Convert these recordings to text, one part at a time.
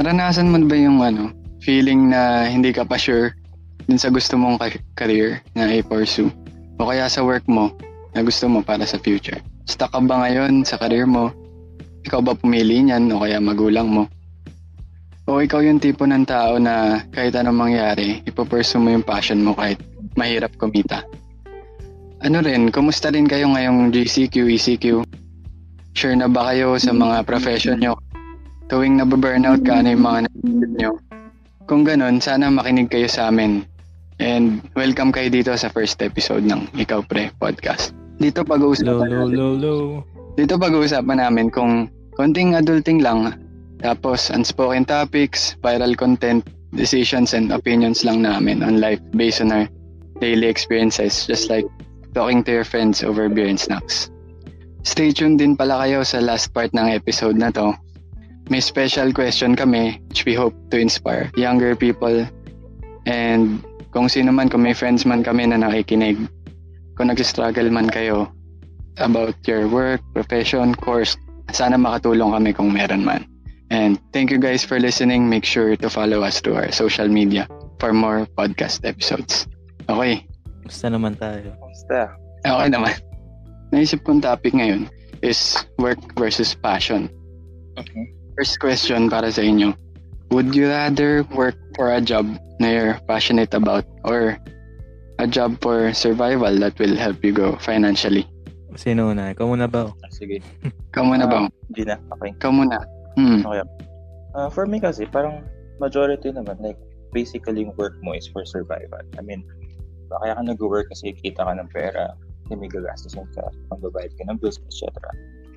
naranasan mo ba yung ano, feeling na hindi ka pa sure dun sa gusto mong career na i-pursue? O kaya sa work mo na gusto mo para sa future? Stuck ka ba ngayon sa career mo? Ikaw ba pumili niyan o kaya magulang mo? O ikaw yung tipo ng tao na kahit anong mangyari, ipopursue mo yung passion mo kahit mahirap kumita? Ano rin, kumusta rin kayo ngayong GCQ, ECQ? Sure na ba kayo sa mga profession nyo? Tuwing nababurnout ka, ano yung mga naisip nyo? Kung ganun, sana makinig kayo sa amin. And welcome kayo dito sa first episode ng Ikaw Pre podcast. Dito pag-uusapan low, natin, low, low. dito pag-uusapan namin kung konting adulting lang, tapos unspoken topics, viral content, decisions and opinions lang namin on life based on our daily experiences, just like talking to your friends over beer and snacks. Stay tuned din pala kayo sa last part ng episode na to. May special question kami which we hope to inspire younger people and kung sino man, kung may friends man kami na nakikinig, kung nag-struggle man kayo about your work, profession, course, sana makatulong kami kung meron man. And thank you guys for listening. Make sure to follow us to our social media for more podcast episodes. Okay. Basta naman tayo. Basta. Okay naman. Naisip kong topic ngayon is work versus passion. Okay. First question para sa inyo. Would you rather work for a job na you're passionate about or a job for survival that will help you grow financially? Sino na? Ikaw muna ba? Ah, sige. Ikaw muna ba? Hindi na. Okay. Ikaw muna. Hmm. Okay. Ah, for me kasi, parang majority naman, like, basically yung work mo is for survival. I mean, kaya ka nag-work kasi kita ka ng pera, hindi may gagastusin ka, pangbabayad ka ng bills, etc.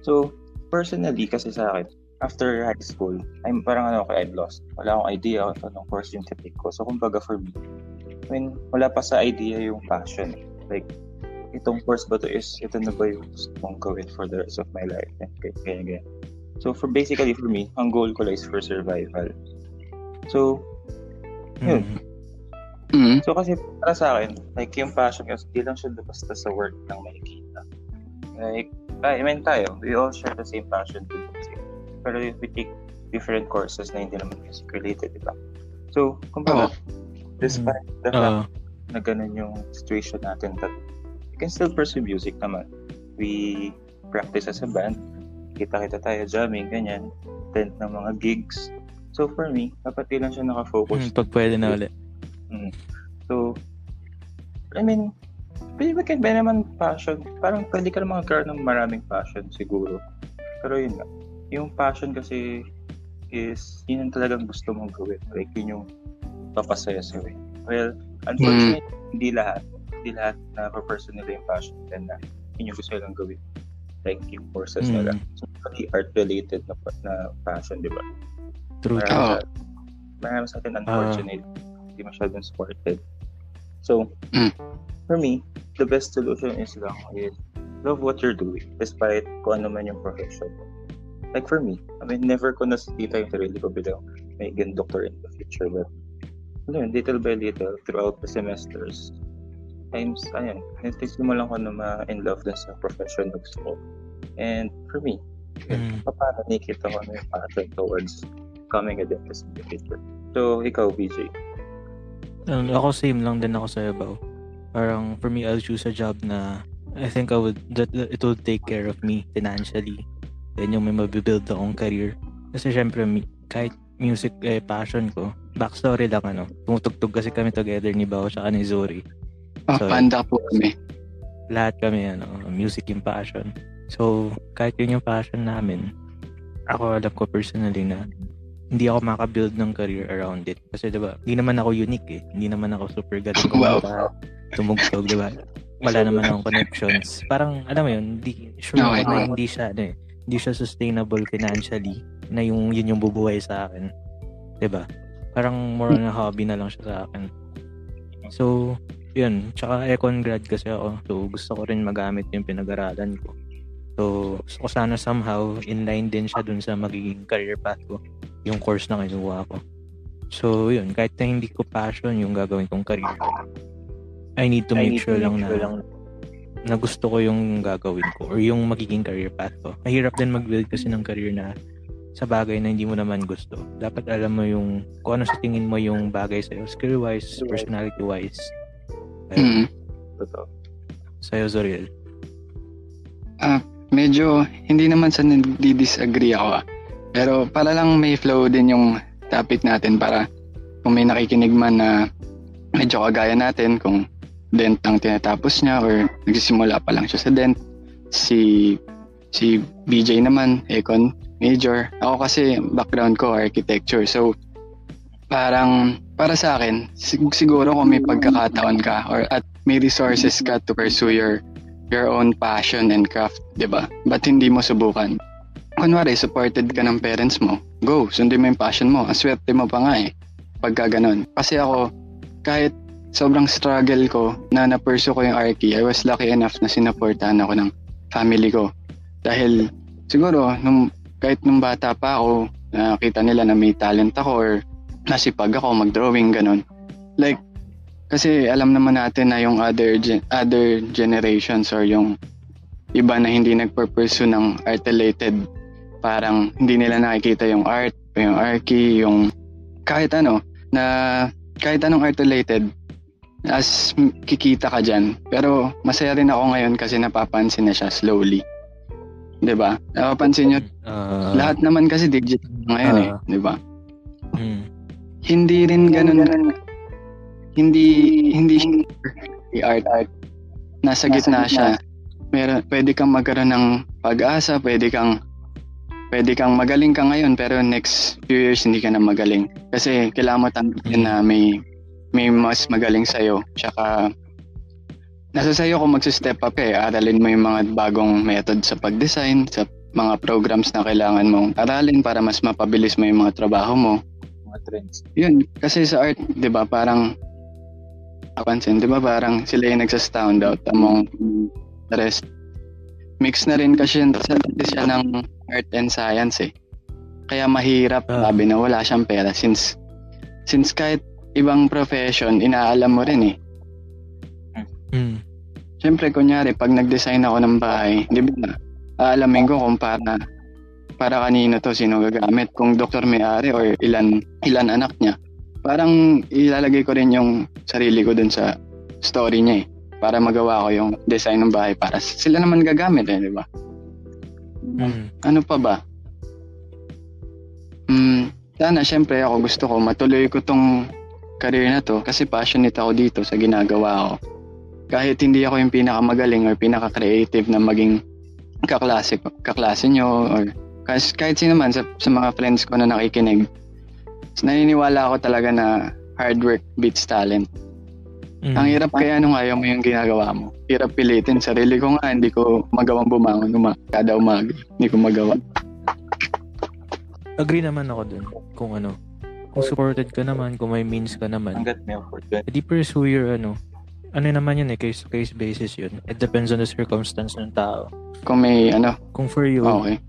So, personally, kasi sa akin, after high school, I'm parang ano, okay, I've lost. Wala akong idea kung anong course yung take ko. So, kumbaga for me, I mean, wala pa sa idea yung passion. Like, itong course ba to is, ito na ba yung gusto kong gawin for the rest of my life? And kaya, kaya, kaya. So, for basically for me, ang goal ko lang is for survival. So, Yun. Mm. Hmm. so kasi para sa akin, like yung passion kasi hindi lang siya basta sa work lang makikita. Like, I mean tayo, we all share the same passion to. Pero if we take different courses na hindi naman music related, di ba? So, kumbaga, despite the fact Ah, na ganun yung situation natin that we can still pursue music naman. We practice as a band, kita-kita tayo jamming, ganyan, attend ng mga gigs. So for me, dapat di lang siya nakafocus. mm, pag pwede na ulit. Mm. So, I mean, pwede ba ba naman passion? Parang pwede ka naman magkaroon ng maraming passion siguro. Pero yun nga, yung passion kasi is yun yung talagang gusto mong gawin. Like yun yung papasaya sa'yo. eh. Well, unfortunately, hindi lahat. Hindi lahat na person nila yung passion then na yun yung gusto nilang gawin. Like yung courses Mm. nila. So, pati art-related na, na passion, di ba? True. Marami sa, marami sa atin unfortunate. hindi masyadong supported. So, Mm. for me, the best solution is lang is love what you're doing despite kung ano man yung profession. Like for me, I mean, never ko nasita yung sarili ko bilang may doctor in the future. But, ano yun, little by little, throughout the semesters, times, ayun, nagsisimula ko na ma-in love dun sa profession gusto ko. And for me, Mm. paano nakikita ko ano yung passion towards becoming a dentist in the future. So, ikaw, BJ. Ano, ako same lang din ako sa ibaw. Parang for me, I'll choose a job na I think I would that that it will take care of me financially. Then yung may mabibuild akong career. Kasi syempre kahit music eh, passion ko, backstory lang ano. Tumutugtog kasi kami together ni Bao at ni Zuri. Ah, So, panda po kami. Lahat kami ano, music yung passion. So kahit yun yung passion namin, ako alam ko personally na hindi ako makabuild ng career around it. Kasi diba, hindi naman ako unique eh. Hindi naman ako super galing Wow. kumanta, tumugtog, diba? Wala naman akong connections. Parang, alam mo yun, hindi, sure Okay. ako na hindi siya, ano eh, hindi siya sustainable financially na yung, yun yung bubuhay sa akin. Diba? Parang more on a hobby na lang siya sa akin. So, yun. Tsaka econ grad kasi ako. So, gusto ko rin magamit yung pinag-aralan ko. So, gusto ko sana somehow inline din siya dun sa magiging career path ko. Yung course na kinuha ko. So, yun. Kahit na hindi ko passion yung gagawin kong career. I need to I make need sure to lang make na, sure lang na gusto ko yung gagawin ko or yung magiging career path ko. Mahirap din mag-build kasi ng career na sa bagay na hindi mo naman gusto. Dapat alam mo yung kung ano sa tingin mo yung bagay sa'yo, skill-wise, personality-wise. Mm. Ayun, Totoo. Sa'yo, Zoriel. Medyo hindi naman sa disagree ako ah. Pero para lang may flow din yung topic natin para kung may nakikinig man na medyo kagaya natin kung dent ang tinatapos niya or nagsisimula pa lang siya sa dent. Si si BJ naman, econ major. Ako kasi background ko architecture. So parang para sa akin, sig- siguro kung may pagkakataon ka or at may resources ka to pursue your your own passion and craft, 'di ba? Ba't hindi mo subukan? Kunwari, supported ka ng parents mo, go, sundin mo yung passion mo. Ang swerte mo pa nga eh, pagka ganun. Kasi ako, kahit sobrang struggle ko na na-pursue ko yung Arki, I was lucky enough na sinuportahan ako ng family ko. Dahil siguro, nung, kahit nung bata pa ako, nakita nila na may talent ako or nasipag ako mag-drawing, ganun. Like, kasi alam naman natin na yung other other generations or yung iba na hindi nagpurpursue ng art-related parang hindi nila nakikita yung art, yung arky, yung kahit ano, na kahit anong art-related, as m- kikita ka dyan. Pero masaya rin ako ngayon kasi napapansin na siya slowly. 'Di ba? Napapansin nyo, Ah, lahat naman kasi digital na ngayon eh, Ah. 'di ba? mm, Hindi rin ganun, hindi, hindi art art. Nasa gitna siya. Meron, pwede kang magkaroon ng pag-asa, pwede kang pwede kang magaling ka ngayon pero next few years hindi ka na magaling. Kasi kailangan mo tanggapin na may may mas magaling sa'yo. Tsaka nasa sa'yo kung magsa-step up eh. Aralin mo yung mga bagong method sa pag-design, sa mga programs na kailangan mong aralin para mas mapabilis mo yung mga trabaho mo. Mga trends. Yun, kasi sa art, 'di ba, parang napansin, 'di ba, parang sila yung nagsa-stand out among the rest. Mix na rin kasi sa siya ng art and science eh. Kaya mahirap, Ah. sabi na wala siyang pera since since kahit ibang profession, inaalam mo rin eh. mm, Siyempre, kunyari, pag nag-design ako ng bahay, di ba, aalamin ko kung para, para kanino to, sino gagamit, kung doktor may-ari or ilan, ilan anak niya. Parang ilalagay ko rin yung sarili ko dun sa story niya eh, para magawa ko yung design ng bahay para sila naman gagamit eh, di ba? mm, Ano pa ba? Hmm, sana syempre ako gusto ko matuloy ko tong career na to kasi passionate ako dito sa ginagawa ko. Kahit hindi ako yung pinakamagaling or pinaka-creative na maging kaklase, kaklase nyo or kahit, kahit sino man sa, sa mga friends ko na nakikinig, naniniwala ako talaga na hard work beats talent. mm. Ang hirap kaya nung ayaw mo yung ginagawa mo. Hirap pilitin. Sarili ko nga, hindi ko magawang bumangon uma- kada umaga. Hindi ko magawa. Agree naman ako dun. Kung ano, kung supported ka naman, kung may means ka naman, Hanggat may opportunity. edi pursue your ano, ano naman yun eh, case to case basis yun. It depends on the circumstance ng tao. Kung may ano, Kung for you, okay.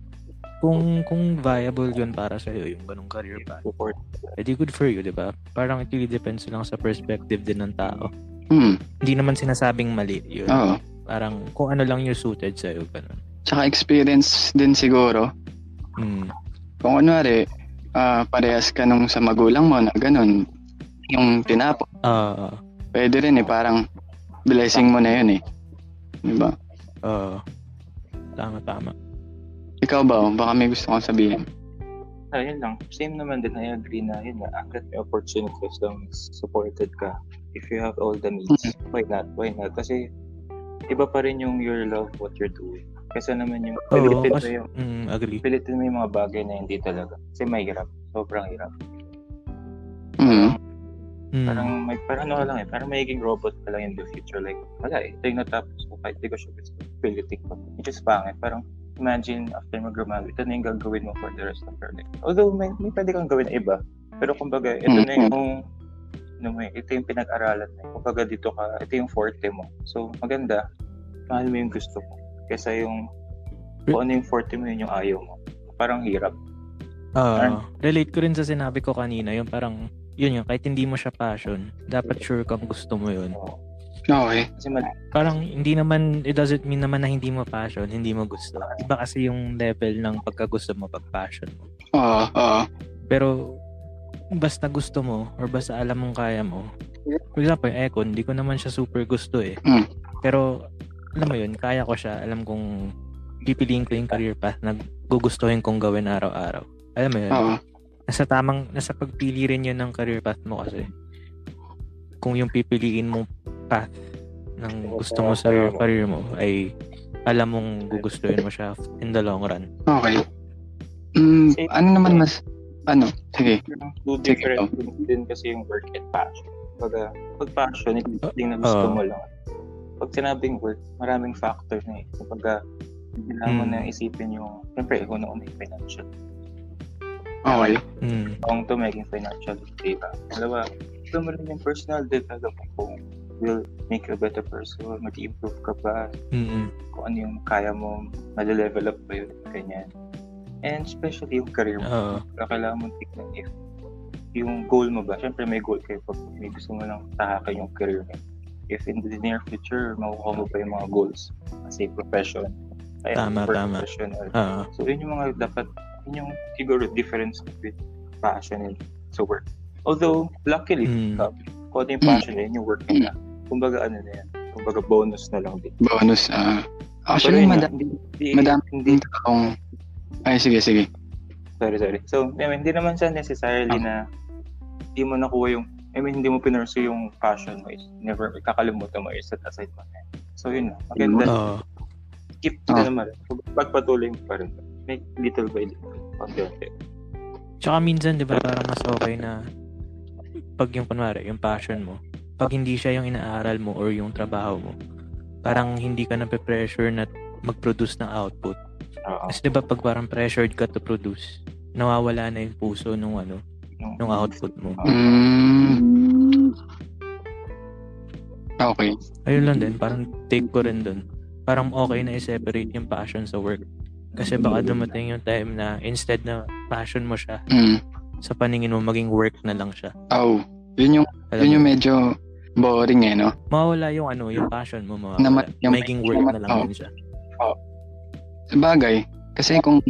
kung kung viable yun para sa iyo yung ganung career path, Support. edi good for you, 'di ba? Parang it really depends lang sa perspective din ng tao. Hmm, Hindi naman sinasabing mali yun. oo. Parang kung ano lang yung suited sa iyo ganun. Tsaka experience din siguro. Mm. Kung kunwari, ah, parehas ka nung sa magulang mo na ganun, yung tinapos, Ah, pwede rin eh, parang blessing mo na yun eh. Diba? ah, tama tama. Ikaw ba? oh? Baka may gusto kong sabihin. Ayun lang. Same naman din. I agree na yun na hanggat may opportunities lang supported ka. If you have all the means, why not? Why not? Kasi iba pa rin yung your love what you're doing. Kasi naman yung Oo, pilitin mo kasi, yung mm, agree. pilitin mo yung mga bagay na hindi talaga. Kasi mahirap. Sobrang hirap. Mm. Mm. Parang may parang ano lang eh. Parang magiging robot ka lang in the future. Like, wala eh. Ito yung natapos ko. Kahit di ko siya gusto. Pilitin ko. Which is pangit. Parang imagine after mo graduate, ito na yung gagawin mo for the rest of your life. Although may, may pwede kang gawin na iba. Pero kumbaga, ito na yung ano mo eh, ito yung pinag-aralan mo. Kumbaga dito ka, ito yung forte mo. So, maganda. Mahal mo yung gusto mo. Kesa yung kung ano yung forte mo, yun yung ayaw mo. Parang hirap. Ah, relate ko rin sa sinabi ko kanina, yung parang, yun yun, kahit hindi mo siya passion, dapat sure kang gusto mo yun. Oo. Okay. Kasi mal- Parang hindi naman, it doesn't mean naman na hindi mo passion, hindi mo gusto. Iba kasi yung level ng pagkagusto mo pag passion mo. Oo, oo. Pero basta gusto mo or basta alam mong kaya mo. For example, yung Econ, hindi ko naman siya super gusto eh. Mm. Pero alam mo yun, kaya ko siya. Alam kong pipiliin ko yung career path na gugustuhin kong gawin araw-araw. Alam mo yun? Oo. Nasa tamang, nasa pagpili rin yun ng career path mo kasi. Kung yung pipiliin mong path ng gusto mo sa career mo ay alam mong gugustuhin mo siya in the long run. Okay. Mm, ano naman mas, ano, sige. two Sige, different things din kasi yung work and passion. Pag, pag passion, ito yung na gusto Oo. mo lang. Pag sinabing work, maraming factors na eh. Kapag kailangan mo Mm. na isipin yung, siyempre, una-una yung financial. Okay. Mm. Kung to maging financial diba? Dalawa, ito mo rin yung personal development kung will make you a better person, mag-improve ka ba, Mm. kung ano yung kaya mo, mali-level up ba yun, ganyan. And especially yung career mo. Kaya kailangan mo tignan if yung goal mo ba, syempre may goal kayo pag may gusto mo lang tahakin yung career mo. If in the near future, makukuha mo pa yung mga goals as a profession. Ay, Tama, tama. professional. Oo. So, yun yung mga dapat, yun yung siguro difference with passion and sa work. Although, luckily, Mm. uh, kung ano yung passion yun, yung work na. Kumbaga, ano na yan. Kumbaga, bonus na lang din. Bonus. ah actually, Pero yun madami, nga, hindi, hindi, madami hindi, akong, ay, sige, sige. sorry, sorry. So, I mean, hindi naman siya necessarily na hindi mo nakuha yung, I mean, hindi mo pinursu yung passion mo is never, kakalimutan mo is set aside mo. So, yun na. Maganda. Oo. Keep Ah. ka naman. Pagpatuloy mo pa rin. Make little by little. Unti-unti. Tsaka minsan, di ba, parang mas okay na pag yung, kunwari, yung passion mo, pag hindi siya yung inaaral mo or yung trabaho mo, parang hindi ka na pressure na mag-produce ng output. Oo. Kasi di ba, pag parang pressured ka to produce, nawawala na yung puso nung ano, Yung- nung output mo. Mm, okay. Ayun lang din, parang take ko rin dun. Parang okay na i-separate yung passion sa work. Kasi baka dumating yung time na instead na passion mo siya, Mm. sa paningin mo maging work na lang siya. Oh, yun yung, Alam yun mo, yung medyo boring eh, no? mawawala yung ano, yung passion mo mawawala. Naman- yung- maging work na lang oh. din siya. Sabagay, kasi kung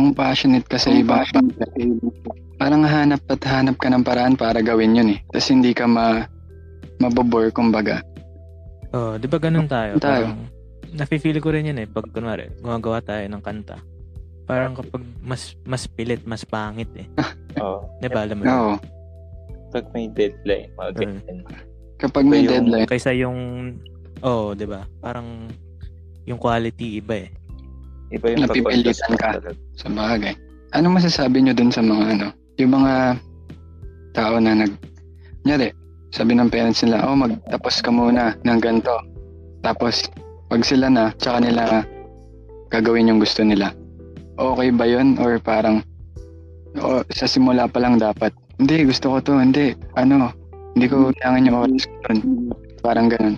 kung passionate ka sa iba, parang hanap at hanap ka ng paraan para gawin yun eh. Tapos hindi ka ma mabobore, kumbaga. Oh, 'di ba ganun tayo? Tayo. Parang nafe-feel ko rin yun eh pag kunwari gumagawa tayo ng kanta. Parang kapag mas mas pilit, mas pangit eh. Oo. 'Di ba alam mo? Oo. Pag may deadline, mga Mm. ganyan. Kapag may Yung- deadline, Kaysa yung oh, 'di ba? Parang yung quality iba eh. Iba yung Napipilitan ka. sa bagay. Ano masasabi nyo dun sa mga ano, yung mga tao na nag, nyari, sabi ng parents nila, oh magtapos ka muna ng ganito. Tapos, pag sila na, tsaka nila gagawin yung gusto nila. Okay ba yun? Or parang, o, sa simula pa lang dapat, hindi, gusto ko to, hindi, ano, hindi ko kailangan yung oras ko dun. Parang ganun.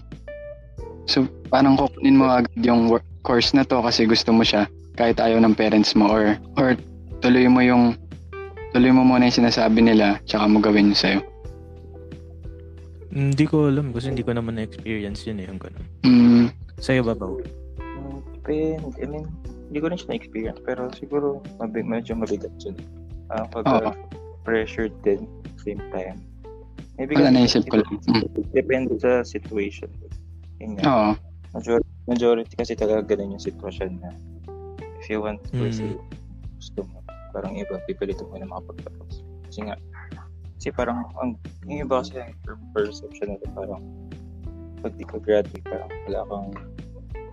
So, parang kukunin mo agad yung work, course na to kasi gusto mo siya kahit ayaw ng parents mo or or tuloy mo yung tuloy mo muna yung sinasabi nila tsaka mo gawin yung sa'yo. Hindi ko alam kasi hindi ko naman na-experience yun eh, yung ganun. Mm, Sa'yo ba, Bao? Mm, Depende. I mean, hindi ko rin siya na-experience. Pero siguro, mabi- medyo mabigat yun. Ah, pag Oo. ah, pressured din same time. Maybe wala naisip ko lang. Mm. Depende sa situation. Yun nga. Oo. Majority, majority kasi talaga ganun yung sitwasyon na if you want to Mm. pursue gusto mo, parang iba, pipilitin mo na makapagtapos. Kasi nga, kasi parang, ang, yung iba kasi per- perception nila parang pag di ka graduate, parang wala kang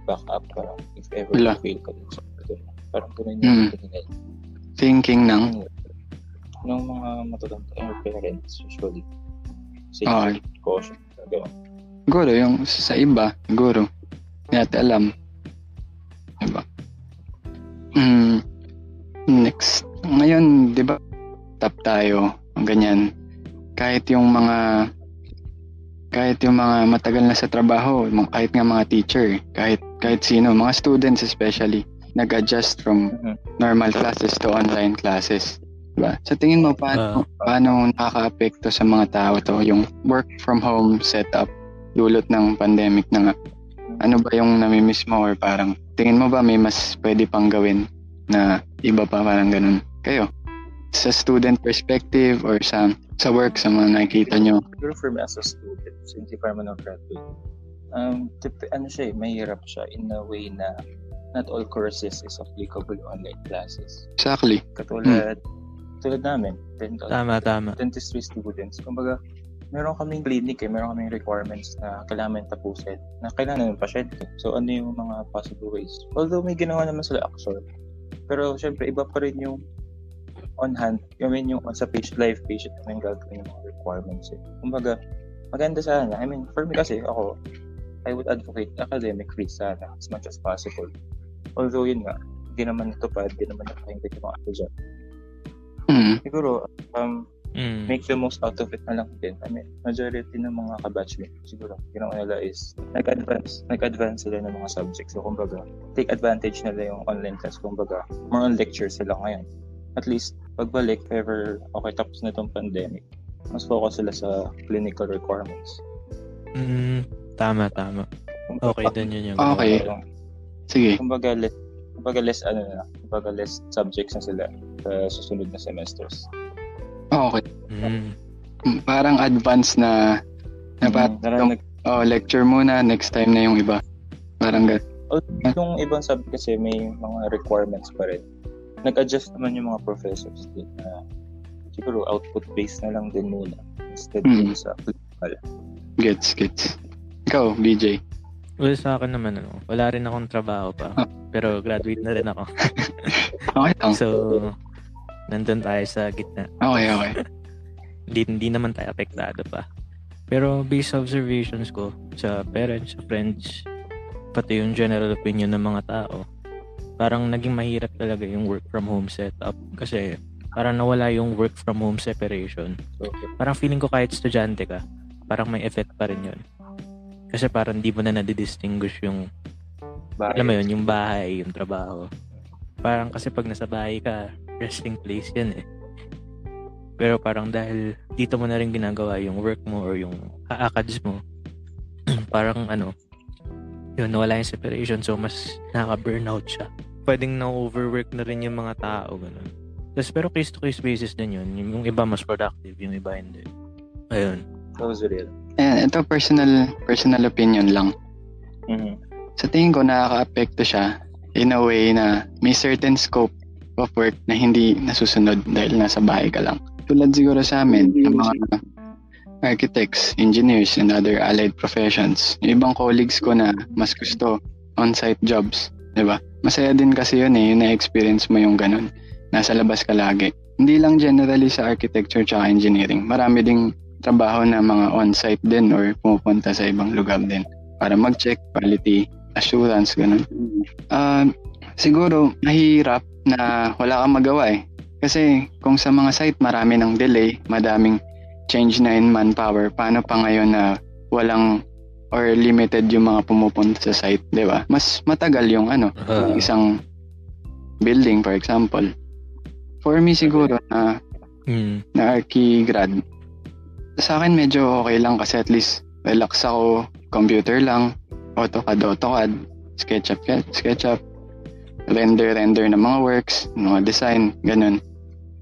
backup, parang if ever Wala. fail ka dun sa. Parang ganun Mm. yung tingin nila. Thinking ng, Nung mga matatanda, yung parents usually, say, Okay. caution, gano'n. siguro yung sa iba, siguro, hindi natin alam. Diba? Mm, next. Ngayon, di ba, top tayo, ang ganyan. Kahit yung mga, kahit yung mga matagal na sa trabaho, kahit nga mga teacher, kahit, kahit sino, mga students especially, nag-adjust from Mhm. normal classes to online classes. Diba? Sa tingin mo, paano, paano nakaka-apekto sa mga tao to, yung work from home setup? dulot ng pandemic na nga. Ano ba yung namimiss mo or parang tingin mo ba may mas pwede pang gawin na iba pa parang ganun? Kayo? Sa student perspective or sa sa work, sa mga nakikita nyo? Siguro for me as a student, since if I'm an graduate, um, tip, ano siya eh, mahirap siya in a way na not all courses is applicable online classes. Exactly. Katulad, tulad namin, dental, Tama, tama. dentistry students. Kumbaga, meron kaming clinic eh, meron kaming requirements na kailangan tapusin, na kailangan ng pasyente. So, ano yung mga possible ways? Although may ginawa naman sila Axor, pero syempre, iba pa rin yung on hand, I mean, yung sa patient, live patient na yung gagawin yung mga requirements eh. Kumbaga, maganda sana. I mean, for me kasi, ako, I would advocate academic free sana as much as possible. Although yun nga, hindi naman natupad, hindi naman napahinggan yung mga ako dyan. Mm. Siguro, um, Mm. make the most out of it na lang din. I mean, majority ng mga kabatchmate, siguro, ginawa nila is, nag-advance, nag-advance sila ng mga subjects. So, kumbaga, take advantage nila yung online class. Kumbaga, more on lectures sila ngayon. At least, pagbalik, if ever, okay, tapos na itong pandemic, mas focus sila sa clinical requirements. Mm, tama, tama. Kumbaga, Okay, dun yun yung... Okay. uh, Sige. kumbaga, less, kumbaga, less, ano na, kumbaga, less subjects na sila sa susunod na semesters. Okay. Mm. Mm, Parang advance na na parang Mm, parang nag- oh, lecture muna, next time na yung iba. Parang gan- yung ibang subject kasi may mga requirements pa rin. Nag-adjust naman yung mga professors din na siguro output-based na lang din muna instead Mm. sa clinical. gets, gets. Ikaw, BJ. Well, sa akin naman, ano, wala rin akong trabaho pa. Ah. Pero graduate na rin ako. Okay lang. So, nandun tayo sa gitna. Okay, okay. Hindi, hindi naman tayo apektado pa. Pero based observations ko sa parents, sa friends, pati yung general opinion ng mga tao, parang naging mahirap talaga yung work from home setup. Kasi parang nawala yung work from home separation. So, Parang feeling ko kahit estudyante ka, parang may effect pa rin yun. Kasi parang di mo na nadidistinguish yung bahay. alam mo yun, yung bahay, yung trabaho. Parang kasi pag nasa bahay ka, resting place yan eh. Pero parang dahil dito mo na rin ginagawa yung work mo or yung aakads mo, parang ano, yun, nawala yung separation so mas nakaka-burnout siya. Pwedeng na-overwork na rin yung mga tao, ganun. Tapos pero case-to-case basis din yun. Yung, yung iba mas productive, yung iba hindi. Ayun. Was real. Eh, ito personal personal opinion lang. Mhm. Sa tingin ko nakaka-apekto siya in a way na may certain scope of work na hindi nasusunod dahil nasa bahay ka lang. Tulad siguro sa amin, ng mga architects, engineers, and other allied professions. Yung ibang colleagues ko na mas gusto on-site jobs, di ba? Masaya din kasi yun eh, yung na-experience mo yung ganun. Nasa labas ka lagi. Hindi lang generally sa architecture tsaka engineering. Marami ding trabaho na mga on-site din or pumupunta sa ibang lugar din para mag-check quality assurance, ganun. Ah, siguro, mahirap na wala kang magawa eh. Kasi kung sa mga site marami ng delay, madaming change na in manpower, paano pa ngayon na walang or limited yung mga pumupunta sa site, di ba? Mas matagal yung ano, Ah. isang building for example. For me siguro na Mm. na archi grad. Sa akin medyo okay lang kasi at least relax ako, computer lang, AutoCAD, AutoCAD, SketchUp, SketchUp, render, render ng mga works, mga design, ganun.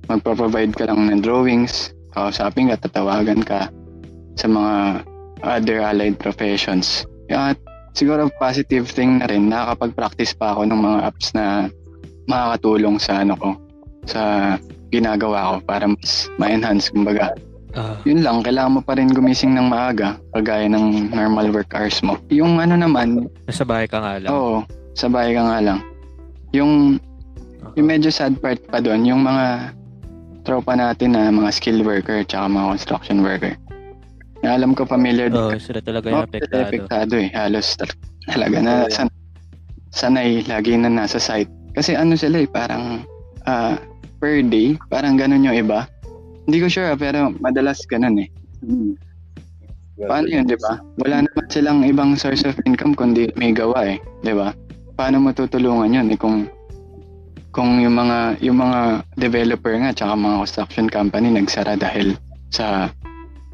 Magpo-provide ka lang ng drawings, kausapin ka, tatawagan ka sa mga other allied professions. At siguro positive thing na rin, nakakapag-practice pa ako ng mga apps na makakatulong sa ano ko, sa ginagawa ko para mas ma-enhance kumbaga. Ah. Yun lang, kailangan mo pa rin gumising ng maaga kagaya ng normal work hours mo. Yung ano naman, nasa bahay ka nga lang. oo, sa bahay ka nga lang. Yung, yung medyo sad part pa doon, yung mga tropa natin na mga skilled worker tsaka mga construction worker. Na alam ko familiar din Oo, sila talaga yung Oh, apektado. apektado eh. Halos tal- talaga na san, sanay lagi na nasa site. Kasi ano sila eh, parang ah, per day, parang ganun yung iba. Hindi ko sure ah, pero madalas ganun eh. Paano yun, di ba? Wala naman silang ibang source of income kundi may gawa eh, di ba? Paano mo tutulungan yun eh kung kung yung mga yung mga developer nga tsaka mga construction company nagsara dahil sa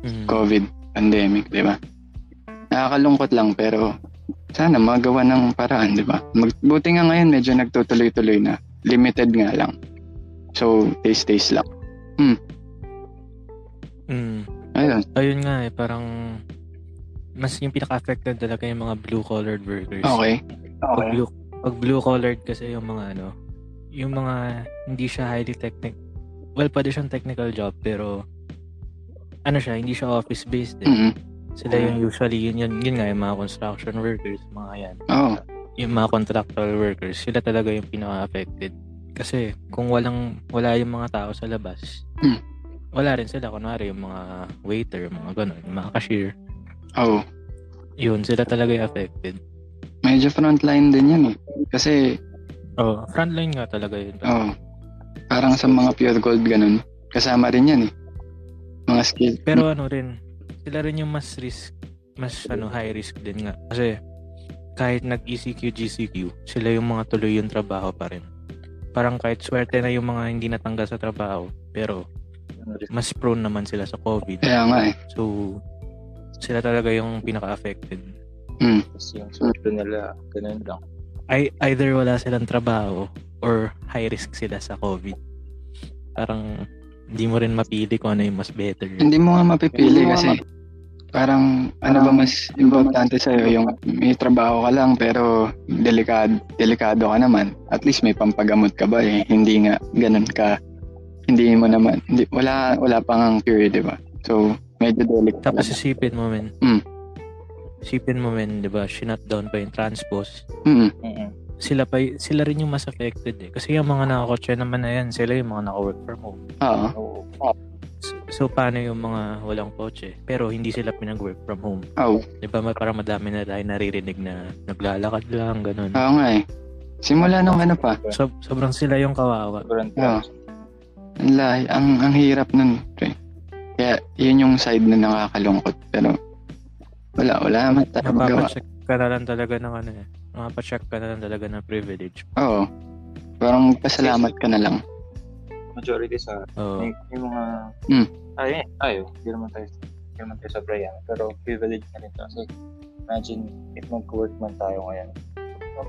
Mm. COVID pandemic, di ba? Nakakalungkot lang pero sana magawa ng paraan, di ba? Mag- Buti nga ngayon medyo nagtutuloy-tuloy na. Limited nga lang. So, taste-taste lang. Mm. Ayun. Ayun nga eh, parang mas yung pinaka-affected talaga yung mga blue-collared workers. Okay. Pag blue, pag blue-collared kasi yung mga ano, yung mga hindi siya highly technical. Well, pwede siyang technical job pero ano siya, hindi siya office-based eh. mm Sila yung usually, yun, yun, yun nga, yung mga construction workers, mga yan. Oo. Yung mga contractual workers, sila talaga yung pinaka-affected. Kasi kung walang, wala yung mga tao sa labas, Hmm. wala rin sila. Kunwari yung mga waiter, mga ganun, yung mga cashier. Oo. Yun, sila talaga yung affected. Medyo frontline din yan eh. Kasi, Oh, frontline nga talaga yun. oo. Parang sa mga pure gold ganun. Kasama rin yan eh. Mga skill. Pero ano rin, sila rin yung mas risk, mas ano, high risk din nga. Kasi kahit nag-ECQ, GCQ, sila yung mga tuloy yung trabaho pa rin. Parang kahit swerte na yung mga hindi natanggal sa trabaho, pero mas prone naman sila sa COVID. Kaya nga eh. So, sila talaga yung pinaka-affected. Mm. Tapos yung sweldo nila, ganun lang. I, either wala silang trabaho or high risk sila sa COVID. Parang hindi mo rin mapili kung ano yung mas better. Hindi mo nga mapipili kasi parang ano ba mas importante sa'yo yung may trabaho ka lang pero delikado, delikado ka naman. At least may pampagamot ka ba eh. Hindi nga ganun ka. Hindi mo naman, hindi, wala, wala pang ang cure, di ba? So, medyo delicate. Tapos isipin mo men. Mm. Isipin mo men, 'di ba? Shut down pa yung transpose. Mm. Mm-mm. Sila pa sila rin yung mas affected eh. Kasi yung mga nakakotse naman na yan, sila yung mga naka-work from home. Oo. So, so paano yung mga walang kotse? Pero hindi sila pinag-work from home. Oo. 'Di ba? Parang madami na tayo naririnig na naglalakad lang, ganun. Oo nga eh. Simula nung ano pa, So, sobrang sila yung kawawa. Sobrang lahi, ang, ang hirap nun. Pre. Kaya yun yung side na nakakalungkot. Pero wala, wala naman tayo magawa. Mapapacheck ka na lang talaga ng ano eh. Mapapacheck ka na lang talaga ng privilege. Oo. Parang pasalamat ka na lang. Majority sa Oo. may, may mga Mm. ay ayo hindi naman tayo hindi naman tayo sobra yan pero privilege na rin to kasi imagine if mag-work man tayo ngayon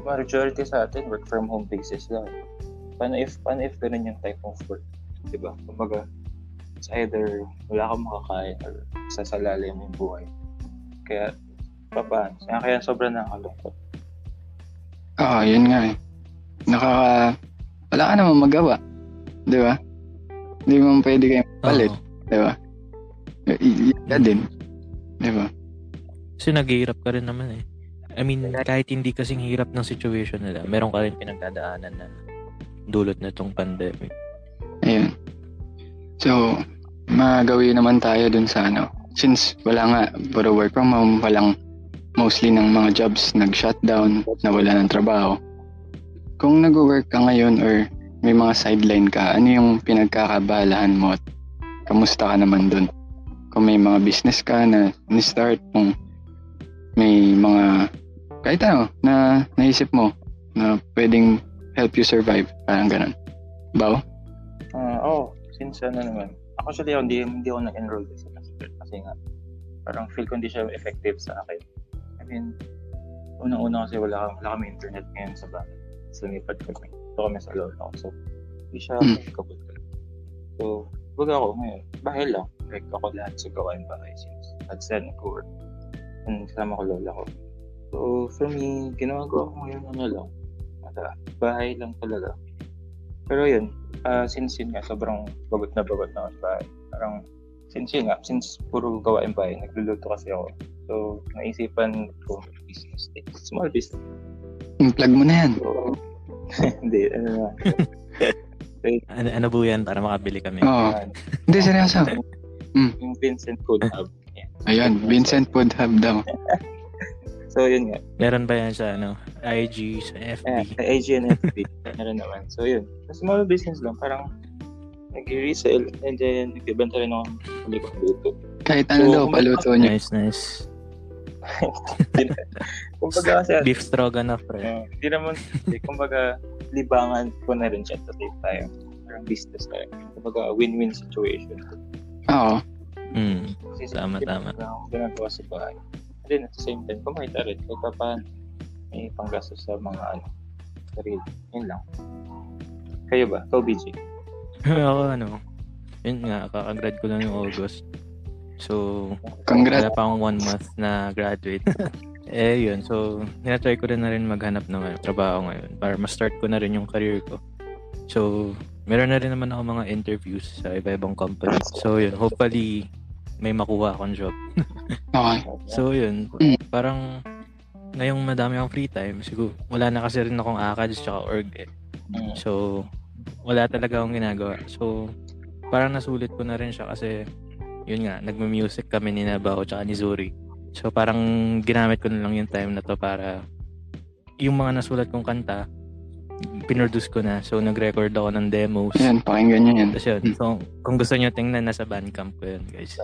majority sa atin work from home basis lang paano if paano if ganun yung type of work di ba kumbaga it's either wala kang makakain or sasalalim yung buhay kaya papaano kaya, kaya sobrang nakakalungkot Oo, yun nga eh. Nakaka... Wala ka naman magawa. Di ba? Hindi mo pwede kayo palit. Oo. Di ba? Y- y- ka din. Di ba? Kasi naghihirap ka rin naman eh. I mean, kahit hindi kasing hirap ng situation nila, meron ka rin pinagdadaanan na dulot na itong pandemic. Ayun. So, magawin naman tayo dun sa ano. Since wala nga, puro work from home, walang mostly ng mga jobs nag-shutdown, nawala ng trabaho. Kung nag-work ka ngayon or may mga sideline ka, ano yung pinagkakabalahan mo at kamusta ka naman dun? Kung may mga business ka na ni-start, kung may mga kahit ano na naisip mo na pwedeng help you survive, parang ganun. Bao? Ah, oh, since ano naman. Actually, ako, hindi, hindi ako nag-enroll sa semester kasi nga, parang feel ko hindi siya effective sa akin. I mean, unang-una kasi wala, wala kami internet ngayon sa bahay. Sumipat kami. Ito kami sa lola ko. So, hindi siya Hmm. kapag So, baga ako ngayon, bahay lang. Like, ako lahat sa gawain bahay since at sila nag-work. And kasama ko lola ko. So, for me, ginagawa ko ngayon ano lang. Nasa bahay lang talaga. Pero yun, ah since yun nga, sobrang bagot na bagot na ako sa bahay. Parang, since yun nga, since puro gawain bahay, nagluluto kasi ako. So, naisipan ko business. Small business. Plug mo na yan. So, hindi, ano na. Ano, ano po yan para makabili kami? Oo. yan. Hindi, seryoso. Yung Vincent Food Hub. Yan. Ayun, Vincent Food Hub daw. So, yun nga. Meron ba yan sa ano, IG, sa FB? sa AGNFB. Meron naman. So, yun. Small business lang. Parang, nag-resell and then nagbibenta rin ako ng likong luto. Kahit ano So, daw, paluto niyo. Nice, nice. Kumbaga kasi, Beef stroganoff, pre. uh, hindi naman, eh, kumbaga, libangan ko na rin siya at same time. Parang business tayo. Kumbaga, win-win situation. Oo. Mm. Kasi Tama, hindi tama. naman ako ginagawa sa bahay. Then at the same time, kumita rin. Kahit pa paano, may panggastos sa mga ano, sarili. Yun lang. Kayo ba? Ikaw, BJ? ako ano, yun nga, kakagrad ko lang yung August. So, Congrats. wala pa akong one month na graduate. eh, yun. So, ninatry ko rin na rin maghanap ng ano, trabaho ngayon para ma-start ko na rin yung career ko. So, meron na rin naman ako mga interviews sa iba-ibang companies. So, yun. Hopefully, may makuha akong job. Okay. So, yun. Mm. Parang, ngayong madami akong free time, siguro, wala na kasi rin akong ACADS tsaka org eh. Mm. So, wala talaga akong ginagawa. So, parang nasulit ko na rin siya kasi, yun nga, nagme-music kami ni Nabao tsaka ni Zuri. So, parang ginamit ko na lang yung time na to para yung mga nasulat kong kanta, pinroduce ko na. So, nag-record ako ng demos. Yan, pakinggan nyo yan. Tapos yun. So, kung gusto nyo tingnan, nasa Bandcamp ko yun, guys.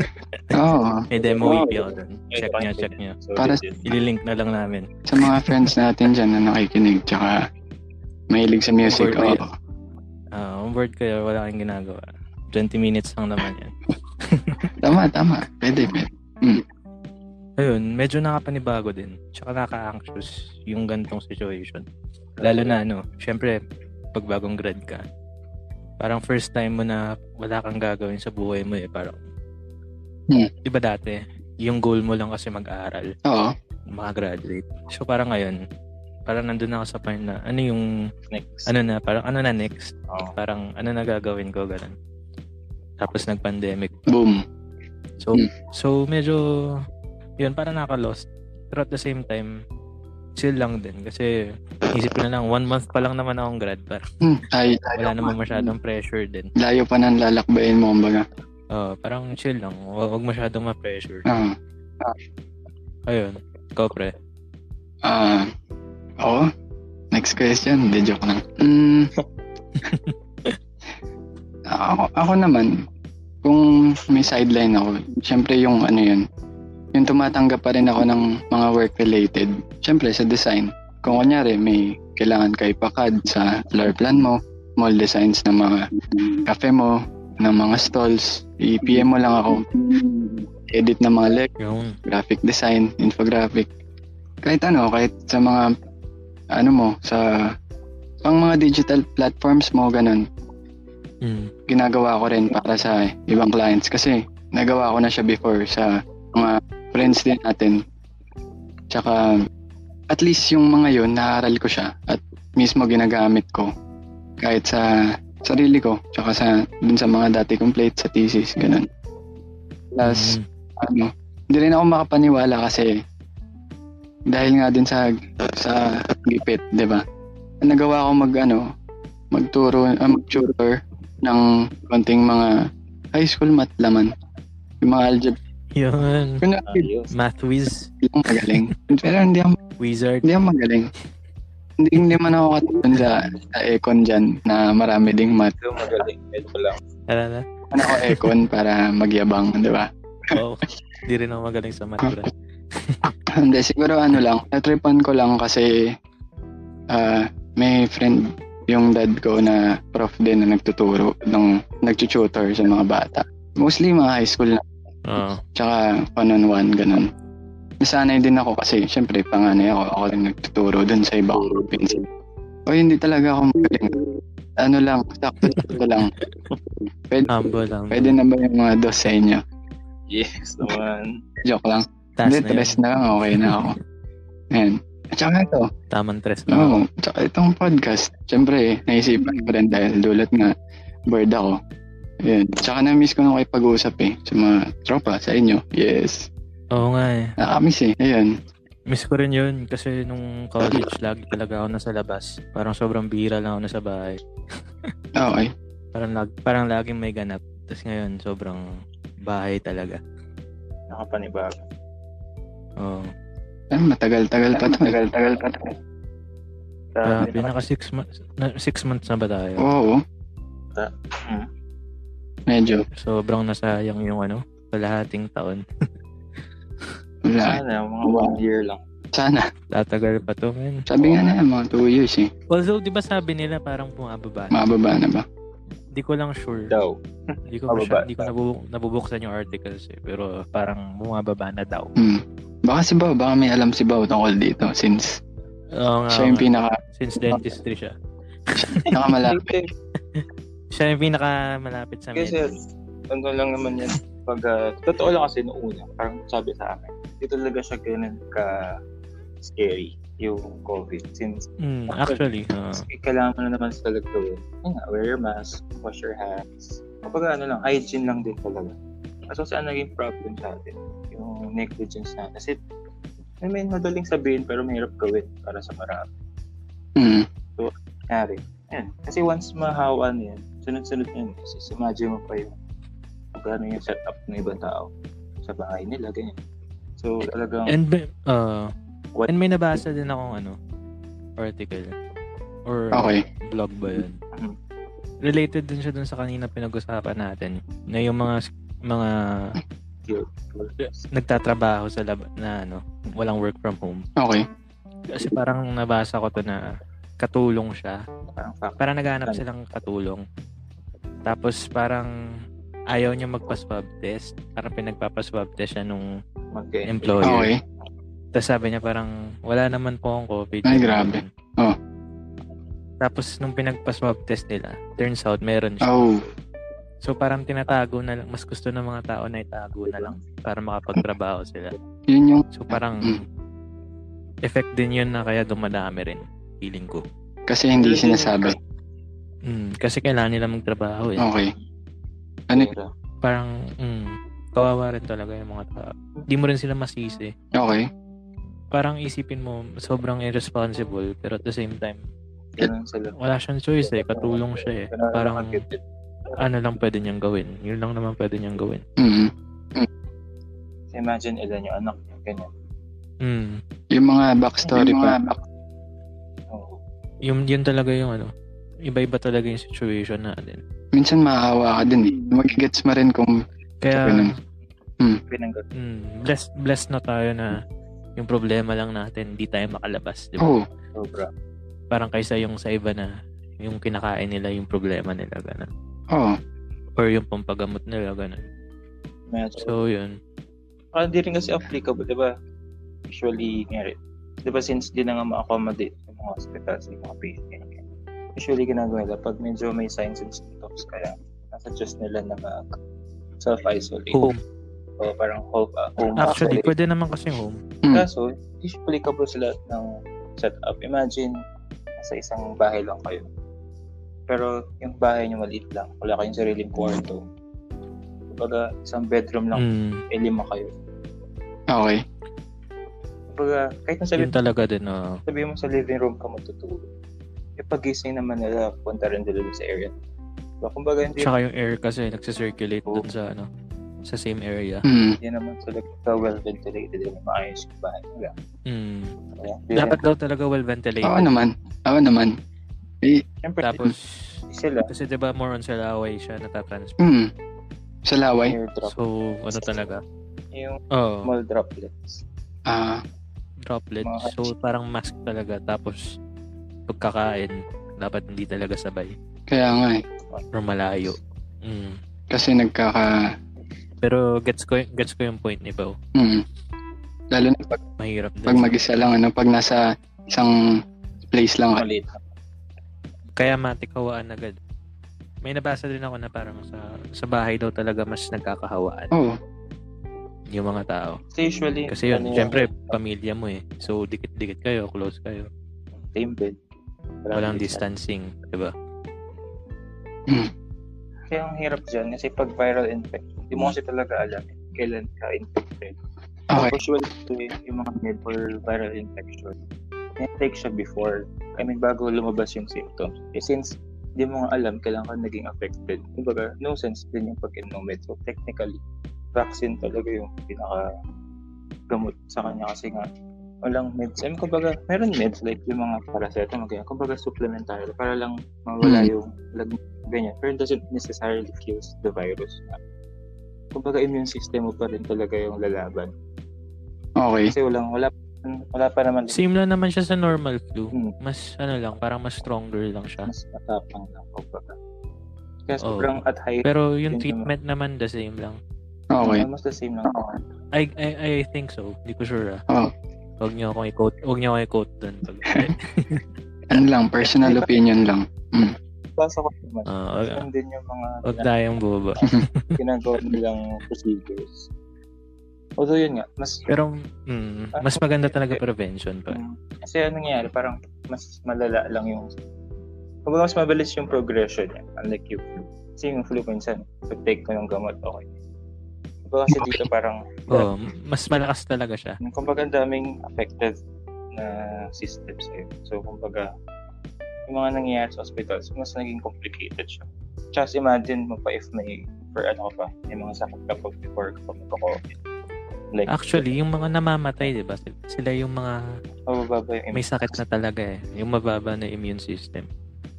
Oo. May demo Oh, EP ako dun. Check nyo, check nyo. So, Para-. Ililink na lang namin. Sa mga friends natin dyan na nakikinig, tsaka mahilig sa music. Oo. Ah, on board kayo, wala kayong ginagawa. 20 minutes lang naman yan. Tama, tama. Pwede, pwede. Ayun, medyo nakapanibago din. Tsaka naka-anxious yung gantong situation. Lalo na ano, syempre, pag bagong grad ka, parang first time mo na wala kang gagawin sa buhay mo eh. Parang, Hmm. iba dati, yung goal mo lang kasi mag-aaral, Oo. makagraduate. So parang ngayon, parang nandun ako sa point na, ano yung, Next. ano na, parang ano na next? Oh. Parang ano na gagawin ko, ganun. Tapos nag-pandemic. Boom. So, Hmm. so medyo, yun, parang nakaka-lost. Pero at the same time, chill lang din. Kasi, isip ko na lang, one month pa lang naman akong grad. Parang Hmm. Ay, wala naman masyadong pressure din. layo pa nang lalakbayin mo, kumbaga. Oh, parang chill lang. Hu- Huwag masyadong ma-pressure. Ah. Ayun. Ikaw, pre. Ah. Oo. Next question. Hindi, joke lang. Mm. ako, ako naman, kung may sideline ako, syempre yung ano yun, yung tumatanggap pa rin ako ng mga work-related. Syempre sa design. Kung kunyari may kailangan kay pakad sa floor plan mo, mall designs ng mga cafe mo, ng mga stalls, i-PM mo lang ako. Edit ng mga Yung, graphic design, infographic. Kahit ano, kahit sa mga ano mo, sa pang mga digital platforms mo, ganun. mm, Ginagawa ko rin para sa ibang clients kasi nagawa ko na siya before sa mga friends din natin. Tsaka at least yung mga yun, naaral ko siya at mismo ginagamit ko kahit sa sarili ko tsaka sa dun sa mga dati kong plate sa thesis, ganun. Plus, mm, ano, hindi rin ako makapaniwala kasi dahil nga din sa sa gipit, 'di ba? Nagawa ko mag ano, magturo, uh, mag-tutor ng konting mga high school math laman. Yung mga algebra. Yun. Kung Ayos. Math whiz. hindi ako magaling. Pero hindi ako, Wizard. hindi ako magaling. Hindi, hindi man ako katulad sa, sa econ dyan na marami ding math. Ikaw magaling. Medyo lang. Tara na. Ano ako econ para magyabang, di ba? Oo. Hindi rin ako magaling sa math. Hindi, siguro ano lang, natripan ko lang kasi ah may friend yung dad ko na prof din na nagtuturo ng nagtututor sa mga bata. Mostly mga high school na, Oo. tsaka one-on-one, ganun. Nasanay din ako kasi syempre panganay ako, ako rin nagtuturo dun sa ibang province. O hindi talaga ako magaling. Ano lang, sakto-sakto lang. Pwede, Humble lang. pwede na ba yung mga dos sa inyo? Yes, naman. Joke lang. Taas Hindi, na tres na lang, okay na ako. Ayan. At saka ito, Tamang tres na. Oo, tsaka itong podcast, syempre, naisipan ko rin dahil dulot nga, bored ako. Ayun. Tsaka na-miss ko na kayo pag-uusap eh, sa mga tropa, sa inyo. Yes. Oo nga eh. Nakamiss eh. Ayun. Miss ko rin yun kasi nung college lagi talaga ako nasa labas. Parang sobrang bihira lang ako nasa bahay. Okay. Parang, lag, parang laging may ganap. Tapos ngayon sobrang bahay talaga. Nakapanibago. Oo. Ay, matagal-tagal pa to. Matagal-tagal pa to. Grabe, naka six months, na, six months na ba tayo? Oo. Hmm. Medyo. Sobrang nasayang yung ano, kalahating taon. Wala. Sana, mga one year lang. Sana. Tatagal pa to, man. Sabi nga na yan, mga two years eh. Although, di ba sabi nila parang bumababa? Mababa na ba? Di ko lang sure. daw. Di ko pa Mababa siya, di ko nabubu- nabubuksan yung articles eh. Pero parang bumababa na daw. Hmm. Baka si Bao, baka may alam si Bao tungkol dito since Oo nga. siya yung pinaka, Since dentistry siya. pinakamalapit. Siya yung pinakamalapit sa Kasi med. ano lang naman yan. Pag, ah, totoo lang kasi noong una, parang sabi sa akin, di talaga siya ganun ka scary yung COVID. Since Mm, actually, ah. kailangan mo na naman sa talaga gawin. Ayun nga, wear your mask, wash your hands. Kapag ano lang, hygiene lang din talaga. Kaso saan naging problem sa atin? Yung negligence na. Kasi, I mean, madaling sabihin pero mahirap gawin para sa marami. Hmm. Nangyari. Ayan. Kasi once mahawa na yan, sunod-sunod yan. Kasi imagine mo pa yung kung gaano yung setup ng ibang tao sa bahay nila, ganyan. So, talagang, And, may- uh, What- and may nabasa din akong ano, article. Or Okay. blog ba yun? Mhm. Related din siya dun sa kanina pinag-usapan natin na yung mga mga nagtatrabaho sa lab na ano, walang work from home. Okay. Kasi parang nabasa ko to na katulong siya. Parang naghanap silang katulong. Tapos parang ayaw niya magpa-swab test. Parang pinagpapa-swab test siya nung mag-employ. employer. Okay. Tapos sabi niya parang wala naman po akong COVID. Ay, grabe. Oh. Tapos nung pinagpa-swab test nila, turns out meron siya. Oh. So parang tinatago na lang, mas gusto ng mga tao na itago na lang para makapagtrabaho sila. Yun yung, So parang Mm. effect din yun na kaya dumadami rin, feeling ko. kasi hindi sinasabi. Mm, kasi kailangan nila magtrabaho eh. Okay. Ano, Parang, mm, kawawa rin talaga yung mga tao. Di mo rin sila masisi. okay. Parang isipin mo, sobrang irresponsible, pero at the same time, ganun sila. wala siyang choice eh. Katulong siya eh. Parang, ano lang pwede niyang gawin. Yun lang naman pwede niyang gawin. Mm. Imagine ilan yung anak niya, ganyan. Mm. Yung mga backstory Yung pa. Oo. Yung, yun talaga yung ano, iba-iba talaga yung situation natin. Minsan maawa ka din eh. Magigets mo rin kung Kaya, Ganun. Pinanggat. mm, blessed, blessed na tayo na yung problema lang natin, di tayo makalabas, di ba? oh, Sobra. Parang kaysa yung sa iba na yung kinakain nila yung problema nila, ganun. oh, Or yung pampagamot nila, ganun. Medyo. So, yun. Ah, di rin kasi applicable, di ba? Usually, ngayari. Di ba since di na nga ma-accommodate hospitals, yung mga patient. Usually, ginagawa nila pag medyo may signs and symptoms, kaya nasa-adjust nila na mag self-isolate. Home. O parang home, ah, home Actually, isolate. pwede naman kasi home. mm, Kaso, siya applicable sa lahat ng setup. Imagine, nasa isang bahay lang kayo. Pero yung bahay niyo maliit lang. Wala kayong sariling kwarto. Kumbaga, isang bedroom lang, Mm, eh lima kayo. okay. Kumbaga, kahit nasabi, yun talaga din, uh, sabi mo sa living room ka matutulog. E pagising naman nila, punta rin dun sa area. Diba? Kumbaga, hindi, tsaka yung air kasi nagsisirculate dun sa, ano, sa same area. Mm, hindi naman sila well ventilated din maayos yung bahay nila. Mm. Kaya, Dapat daw talaga well ventilated. Oo naman. Oo naman. Eh, Siyempre, Tapos, sila, kasi 'di ba more on sa laway siya natatransfer. mm, sa laway. So, ano talaga? Yung Oh, small droplets. Ah, droplets. Mga- So, parang mask talaga. Tapos, pagkakain, dapat hindi talaga sabay. kaya nga eh. Or malayo. Mm. Kasi nagkaka... Pero gets ko, gets ko yung point ni Bao. Mm, lalo na pag, Mahirap din. pag mag-isa lang, ano, pag nasa isang place lang ka. Maliit. Kaya matikawaan agad. May nabasa din ako na parang sa sa bahay daw talaga mas nagkakahawaan Oo. Yung mga tao. So usually, Kasi yun, ano syempre, pamilya mo eh. So, dikit-dikit kayo, close kayo. same bed. Walang distancing, di ba? Kaya ang hirap dyan, kasi pag viral infection, hindi mo kasi talaga alam eh, kailan ka infected. Okay. Usually, yung mga med for viral infection, na-take siya before, I mean, bago lumabas yung symptoms. Eh, since hindi mo nga alam kailan ka naging affected, kumbaga, no sense din yung pag-inom med. So, technically, vaccine talaga yung pinaka gamot sa kanya kasi nga walang meds. I mean, kumbaga, meron meds like yung mga paracetamol, ganyan. Kumbaga, supplementary para lang mawala Hmm. yung lag ganyan. Pero it doesn't necessarily kills the virus. Kumbaga, immune system mo pa rin talaga yung lalaban. Okay. Kasi walang, wala, wala pa naman Same lang naman siya sa normal flu. Hmm. Mas, ano lang, parang mas stronger lang siya. mas matapang lang. Kumbaga. Kaya sobrang at high. Pero yung Yun treatment naman the same lang. Okay. Almost the same lang. I I, I think so. Hindi ko sure ah. Oo. Huwag niyo akong i-quote, huwag niyo akong i-quote doon. Pag, Ano lang, personal opinion lang. Mm. Basa ko naman. Ah, wag- Yun din yung mga Huwag tayong boba. ginagawa nilang procedures. Although yun nga, mas Pero mm, mas maganda talaga prevention pa. Mm. Kasi ano nangyayari, parang mas malala lang yung kumbaga mas mabilis yung progression niya. Unlike yung flu. Kasi yung flu minsan, pag take ko ng gamot, okay. Kumbaga kasi dito parang, Oh, mas malakas talaga siya. kumbaga ang daming affected na systems sa'yo. So, kumbaga, yung mga nangyayari sa hospitals, mas naging complicated siya. Just imagine mo pa if may, for ano ka pa, may mga sakit ka pa before ka pa magka-COVID. Like, Actually, yung mga namamatay, 'di ba? Sila yung mga mabababa yung may sakit na talaga eh. Yung mababa na immune system.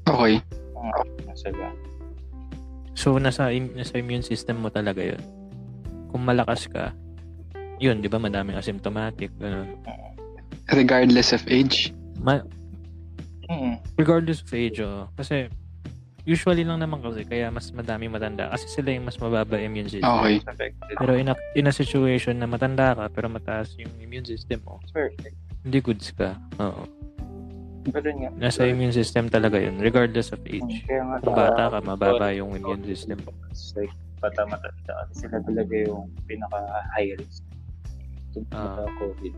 Okay. impact na sila. So nasa im- nasa immune system mo talaga 'yun. Kung malakas ka, 'yun, 'di ba? Madaming asymptomatic, ganun. Regardless of age. Ma- Mm. regardless of age, oh. Kasi usually lang naman kasi kaya mas madami matanda kasi sila yung mas mababa immune system. Okay. Pero in a, in a situation na matanda ka pero mataas yung immune system mo, Perfect. hindi goods ka. Oo. Pero yun nga. Nasa immune system talaga yun, regardless of age. Kaya nga, Kung bata ka, mababa yung immune system. It's like, bata matanda. Kasi sila talaga yung pinaka-high risk. Yung Ah. COVID.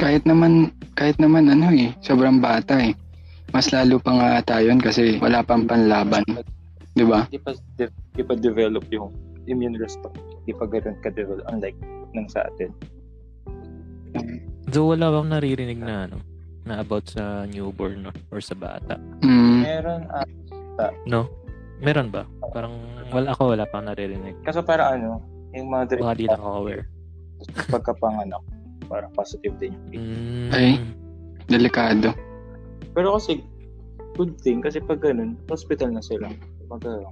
Kahit naman, kahit naman ano eh, sobrang bata eh. Mas lalo pa nga tayo yun kasi wala pang panlaban. Di ba? Di pa, di, di pa develop yung immune response. Di pa ganun ka-develop. Unlike nang sa atin. Though wala bang naririnig na ano, na about sa newborn no? or sa bata. Mm, Meron, ah, No? Meron ba? Parang wala ako wala pang naririnig. kaso parang ano, yung mother Baka di lang ako aware. pagkapanganak, parang positive din yung Mm. Ay. delikado. Pero kasi, good thing, kasi pag ganun, hospital na sila. Kumbaga,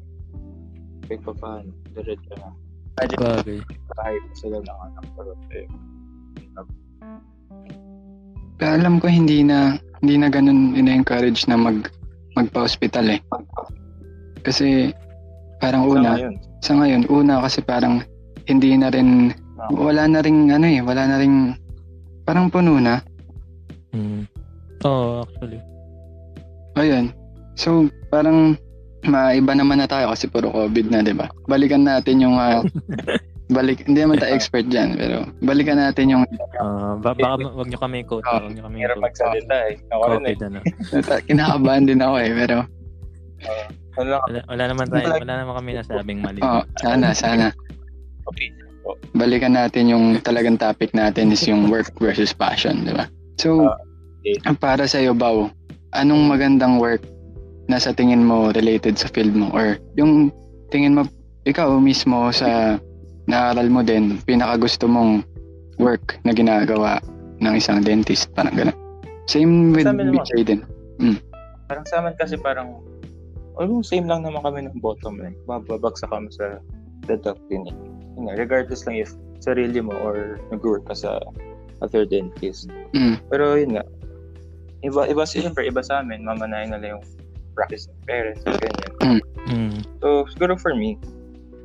kahit pa paano, diretso na. Bagay. Kahit pa sila ng anak, pero eh, Pero alam ko hindi na hindi na ganun ina-encourage na mag magpa-hospital eh. Kasi parang sa una, ngayon, sa ngayon, una kasi parang hindi na rin wala na ring ano eh, wala na ring parang puno na. Mm. Oo, actually. Ayun. So, parang maiba naman na tayo kasi puro COVID na, 'di ba? Balikan natin yung ah, balik hindi naman tayo expert diyan, pero balikan natin yung Ah, ba- baka wag niyo kami quote, Ah, wag niyo kami magsalita eh. Ako rin eh. COVID ano. kinakabahan din ako eh, pero Ano lang, Wala, wala naman tayo, wala naman kami nasabing mali. oh, sana sana ko. balikan natin yung talagang topic natin is yung work versus passion, di ba? So, Ah, okay. para sa iyo, Bao, anong magandang work na sa tingin mo related sa field mo? Or yung tingin mo, ikaw mismo sa naaral mo din, pinaka gusto mong work na ginagawa ng isang dentist, parang gano'n. Same with. BJ din. Parang sa amin kasi parang, almost same lang naman kami ng bottom line. Babagsak kami sa dental clinic. Yun nga, regardless lang if sarili mo or nag-work ka sa other dentist. Mm. Pero yun nga, iba, iba siyempre, iba sa amin, mamanayin nila yung practice ng parents, ganyan. Mm. So, siguro for me,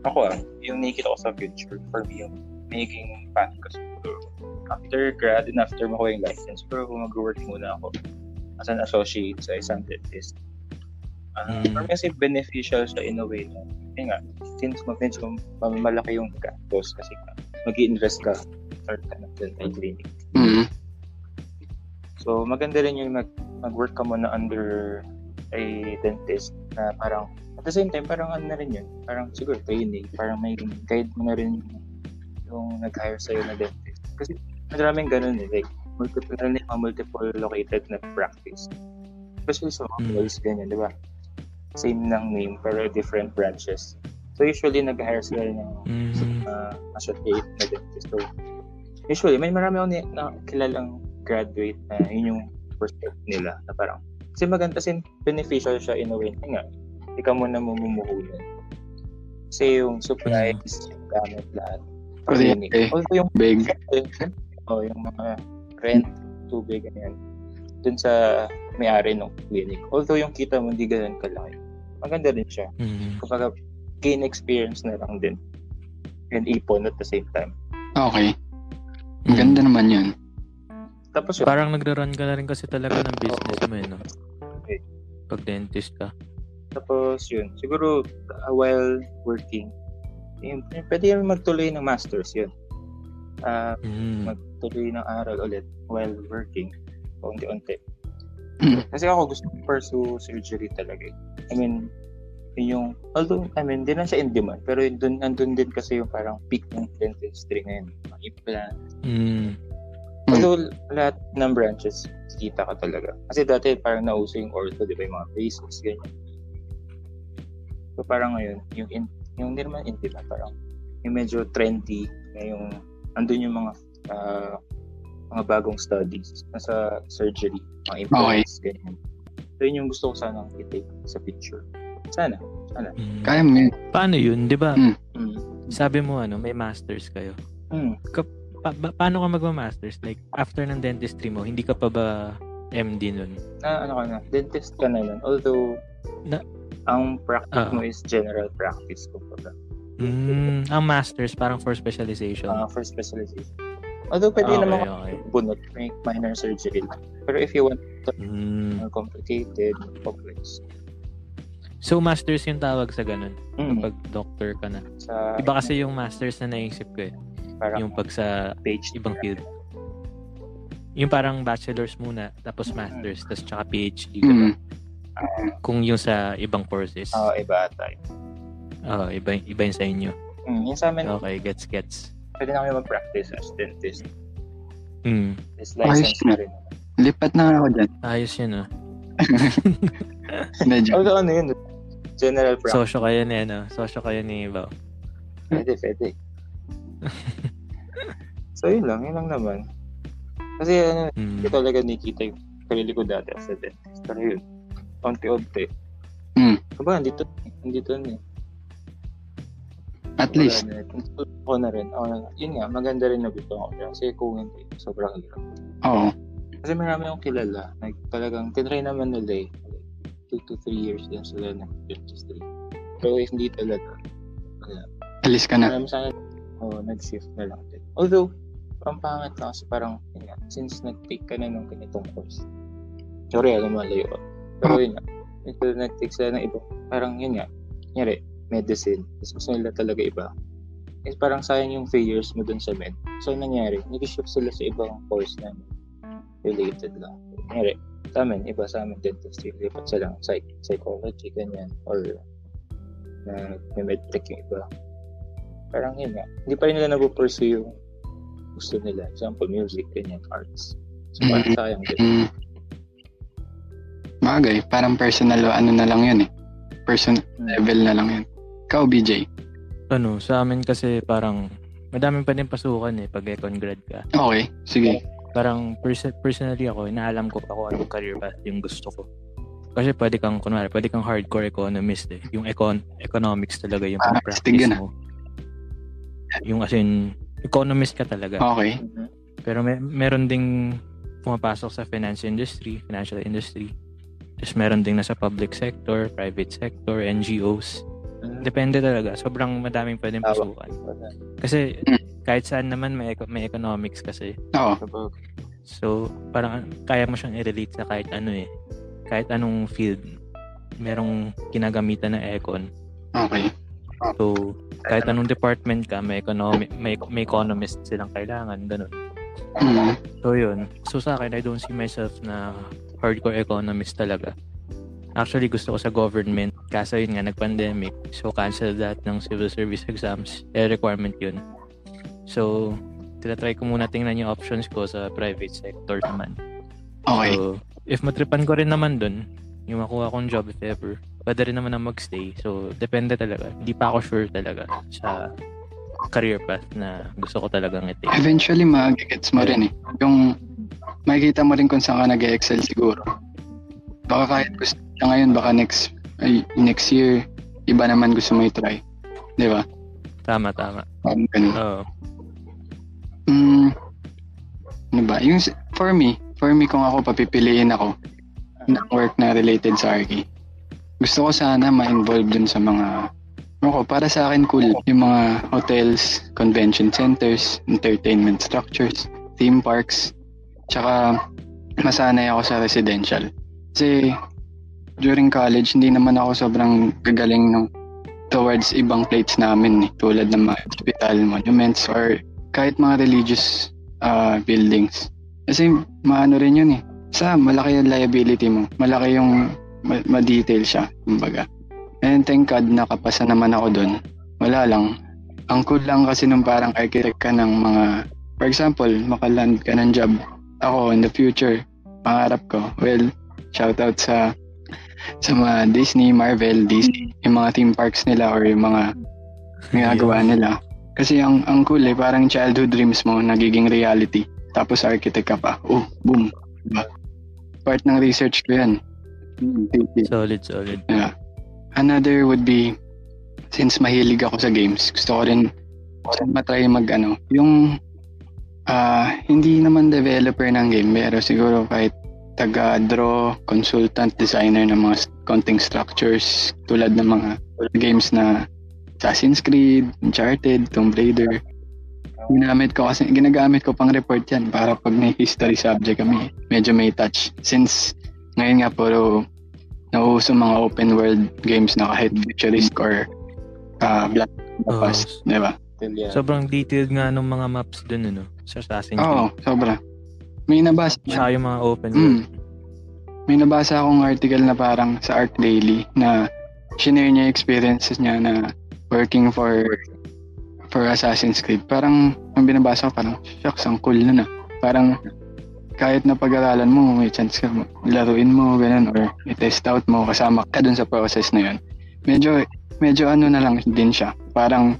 ako ah, yung nakikita ko sa future, for me, yung making path ko siguro. After grad and after makuha yung license, siguro kung mag-work muna ako as an associate sa isang dentist. Ah, Mm. For me kasi beneficial siya in a way na, yun nga, since ko, malaki yung gastos kasi mag invest ka start ka ng dental clinic. Mm. So, maganda rin yung nag, mag-work ka muna under a dentist na parang, at the same time, parang ano na rin yun, parang siguro training, parang may guide mo na rin yung nag-hire sa'yo na dentist. Kasi maraming ganun eh, like, multiple, ano mga multiple located na practice. Especially sa mga Mm. ganyan, di ba? Same ng name, pero different branches. So, usually, nag-hire sila ng Mm. uh, associate na dentist. So, usually, may marami ako ni- na kilalang graduate na yun yung perspective nila na parang kasi maganda kasi beneficial siya in a way nga ikaw mo na mamumuhunan kasi yung supplies yung gamit lahat Kuryente. Clinic. although yung Big. oh, yung mga rent tubig ganyan dun sa may-ari ng clinic although yung kita mo hindi ganun kalaki maganda din siya. Mm. Kumbaga, gain experience na lang din. And ipon at the same time. Okay. Ang ganda naman yun. Tapos yun, Parang nagra-run ka na rin kasi talaga ng business mo, eh, no? Okay. Pag dentist ka. tapos yun, siguro uh, while working, yun, pwede yung magtuloy ng masters yun. Ah, Mm. magtuloy ng aral ulit while working, paunti-unti. Mm. Kasi ako gusto ko pursue surgery talaga. eh. I mean, yun yung, although, I mean, di na siya in demand, pero yun, dun, nandun din kasi yung parang peak ng dentistry ngayon. Mga implant. Mm. Although, lahat ng branches, kita ka talaga. Kasi dati parang nauso yung ortho, di ba, yung mga braces, ganyan. So parang ngayon, yung, in, yung hindi naman in demand, parang yung medyo trendy, na yung, andun yung mga, ah, mga bagong studies nasa surgery, mga implants, ganyan. So yun yung gusto ko sanang i-take sa picture. Sana. Mm. Kaya mo yun. Paano yun? Di ba? Mm. Mm. Sabi mo, ano, may masters kayo. Mm. Pa- ba- paano ka magma-masters? Like, after ng dentistry mo, hindi ka pa ba MD nun? Na, ano ka na, dentist ka na nun. Although, Na- ang practice Ah. mo is general practice, kumbaga. Mm, ang masters, parang for specialization. uh, for specialization. Although pwede okay, naman okay. bunot, may minor surgery lang. Pero if you want Mm. more complicated, complex, So, masters yung tawag sa ganun. mm, Pag doctor ka na. sa Iba kasi yung masters na naisip ko eh. parang Yung pag sa page ibang field. Yung parang bachelor's muna, tapos masters, tapos tsaka PhD. Mm. Kung yung sa ibang courses. uh, iba type. Oo, iba, iba yung sa inyo. Mm, yung sa amin, Okay, gets, gets. Pwede na kami mag-practice as dentist. Mm. Is license Ayos na na. rin. Lipat na ako dyan. Ayos yun ah. Medyo. Although ano yun, general practice. Sosyo kayo ni ano, sosyo kayo ni Bao. Pwede, pwede. so yun lang, yun lang naman. Kasi ano, Mm. hindi talaga nakita yung sarili ko dati as a dentist. Pero yun, unti-unti. Mm. Diba, andito, andito na eh. At Wala least. na Ako na rin. Ako na, yun nga, maganda rin na gusto ko. Kasi kung hindi, sobrang hirap. Oo. Kasi marami akong kilala. Like, talagang, tinry naman nila eh. Like, two to three years din sila ng dentistry. Pero if hindi talaga, wala. Alis ka na. Marami sa akin, oh, nag-shift na lang din. Although, ang pangit lang kasi parang, yun nga, since nag-take ka na ng ganitong course, sorry, alam mo, malayo. ako. Pero yun nga, nag-take sila ng iba, parang yun nga, nyari, medicine, tapos gusto nila talaga iba. Eh, parang sayang yung years mo dun sa med. So, ang nangyari, nag-shift sila sa ibang course na related lang. Nyari, sa amin, iba sa amin dentistry, lipat sila ng psych, psychology, ganyan, or na may medtech yung iba. Parang yun nga, hindi pa rin nila napupursue yung gusto nila. Example, music, ganyan, arts. So, parang sayang din. Mm. Bagay, parang personal ano na lang yun eh. Person level na lang yun. Ikaw, BJ. Ano, sa amin kasi parang madaming pa din pasukan eh pag econ grad ka. Okay, sige. Parang pers- personally ako, inaalam ko pa kung anong career path yung gusto ko. Kasi pwede kang, kunwari, pwede kang hardcore economist eh. Yung econ economics talaga yung Ah, practice mo. Yung as in, economist ka talaga. Okay. Pero may, meron ding pumapasok sa finance industry, financial industry. Tapos meron ding nasa public sector, private sector, NGOs. Mhm. Depende talaga. Sobrang madaming pwedeng pasukan. Kasi Mm. kahit saan naman may, eco- may economics kasi. Oo. So, parang kaya mo siyang i-relate sa kahit ano eh. Kahit anong field. Merong kinagamitan na econ. Okay. So, kahit anong department ka, may, economic, may, may economist silang kailangan. Ganun. Mm. So, yun. So, sa akin, I don't see myself na hardcore economist talaga. Actually, gusto ko sa government. Kaso yun nga, nag-pandemic. So, cancel that ng civil service exams. Eh, requirement yun. So, tinatry ko muna tingnan yung options ko sa private sector naman. Okay. So, if matripan ko rin naman dun, yung makuha kong job if ever, pwede rin naman na magstay. So, depende talaga. Hindi pa ako sure talaga sa career path na gusto ko talagang i-take. Eventually, magigets mo rin eh. Yung makikita mo rin kung saan ka nag-excel siguro. Baka kahit gusto ka ngayon, baka next ay, next year, iba naman gusto mo i-try. Di ba? Tama, tama. Parang ganun. Oo. Mm, ano ba? Yung, for me, for me kung ako papipiliin ako ng work na related sa RK, gusto ko sana ma-involve dun sa mga ako, para sa akin cool yung mga hotels, convention centers, entertainment structures, theme parks, tsaka masanay ako sa residential. Kasi during college, hindi naman ako sobrang gagaling nung towards ibang plates namin eh, tulad ng mga hospital, monuments, or kahit mga religious uh, buildings. Kasi maano rin yun eh. Sa malaki yung liability mo. Malaki yung ma- ma-detail siya, kumbaga. And thank God nakapasa naman ako doon. Wala lang. Ang cool lang kasi nung parang architect ka ng mga, for example, makaland ka ng job. Ako in the future, pangarap ko, well, shout out sa sa mga Disney, Marvel, Disney, yung mga theme parks nila or yung mga ginagawa nila. Kasi ang ang cool eh, parang childhood dreams mo nagiging reality. Tapos architect ka pa. Oh, boom. Diba? Part ng research ko yan. Solid, solid. Yeah. Another would be, since mahilig ako sa games, gusto ko rin matry mag ano, yung uh, hindi naman developer ng game, pero siguro kahit taga-draw, consultant, designer ng mga counting structures tulad ng mga games na Assassin's Creed, Uncharted, Tomb Raider. Ginamit ko kasi, ginagamit ko pang report yan para pag may history subject kami, medyo may touch. Since ngayon nga puro nauuso mga open world games na kahit futuristic or uh, black Oh, past, di ba? Sobrang detailed nga nung mga maps dun, ano, sa Assassin's Oo, Creed. sobra. May nabasa, Tsaka yung mga open Mm. may nabasa akong article na parang sa Art Daily na shinare niya experiences niya na working for for Assassin's Creed. Parang, ang binabasa ko, parang, shucks, ang cool na na. Parang, kahit na pag-aralan mo, may chance ka, laruin mo, ganun, or i-test out mo, kasama ka dun sa process na yun. Medyo, medyo ano na lang din siya. Parang,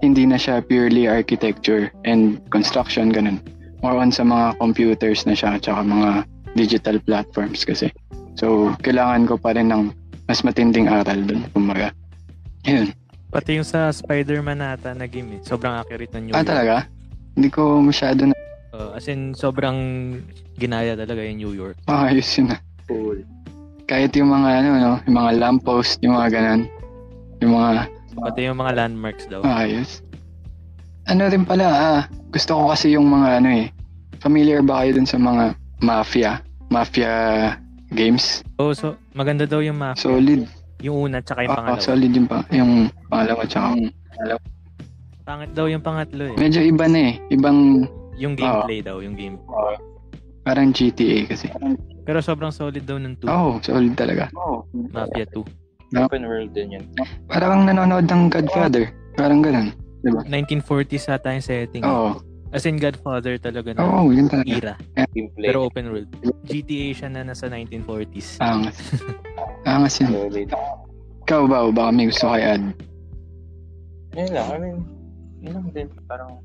hindi na siya purely architecture and construction, ganun. More on sa mga computers na siya, tsaka mga digital platforms kasi. So, kailangan ko pa rin ng mas matinding aral dun, kumbaga. Yun. Pati yung sa Spider-Man nata na game eh. Sobrang accurate ng New Ah, York. talaga? Hindi ko masyado na Uh, as in, sobrang ginaya talaga yung New York. maayos yun ah. Cool. Kahit yung mga ano, no, yung mga lamppost, yung mga ganun. Yung mga Pati yung mga landmarks daw. maayos. Ano rin pala, ah, gusto ko kasi yung mga ano eh. Familiar ba kayo dun sa mga mafia? Mafia games? Oh, so maganda daw yung map. Solid. Yung una tsaka yung Oo, pangalawa. solid yung, pa, yung pangalawa tsaka Pangit daw yung pangatlo eh. medyo iba na eh. Ibang Yung gameplay daw, yung game. parang GTA kasi. Pero sobrang solid daw ng 2. Oo, oh, solid talaga. Oh, Mafia 2. open world din yun. Parang nanonood ng Godfather. Parang ganun. 1940s ata yung setting. Oo. As in Godfather talaga na Oo, yun talaga. era. Gameplay. Pero open world. GTA siya na nasa 1940s. Angas. Angas yun. Solid. Ikaw ba? Baka may gusto kay Ad. Yun lang, I mean, yun lang din. Parang,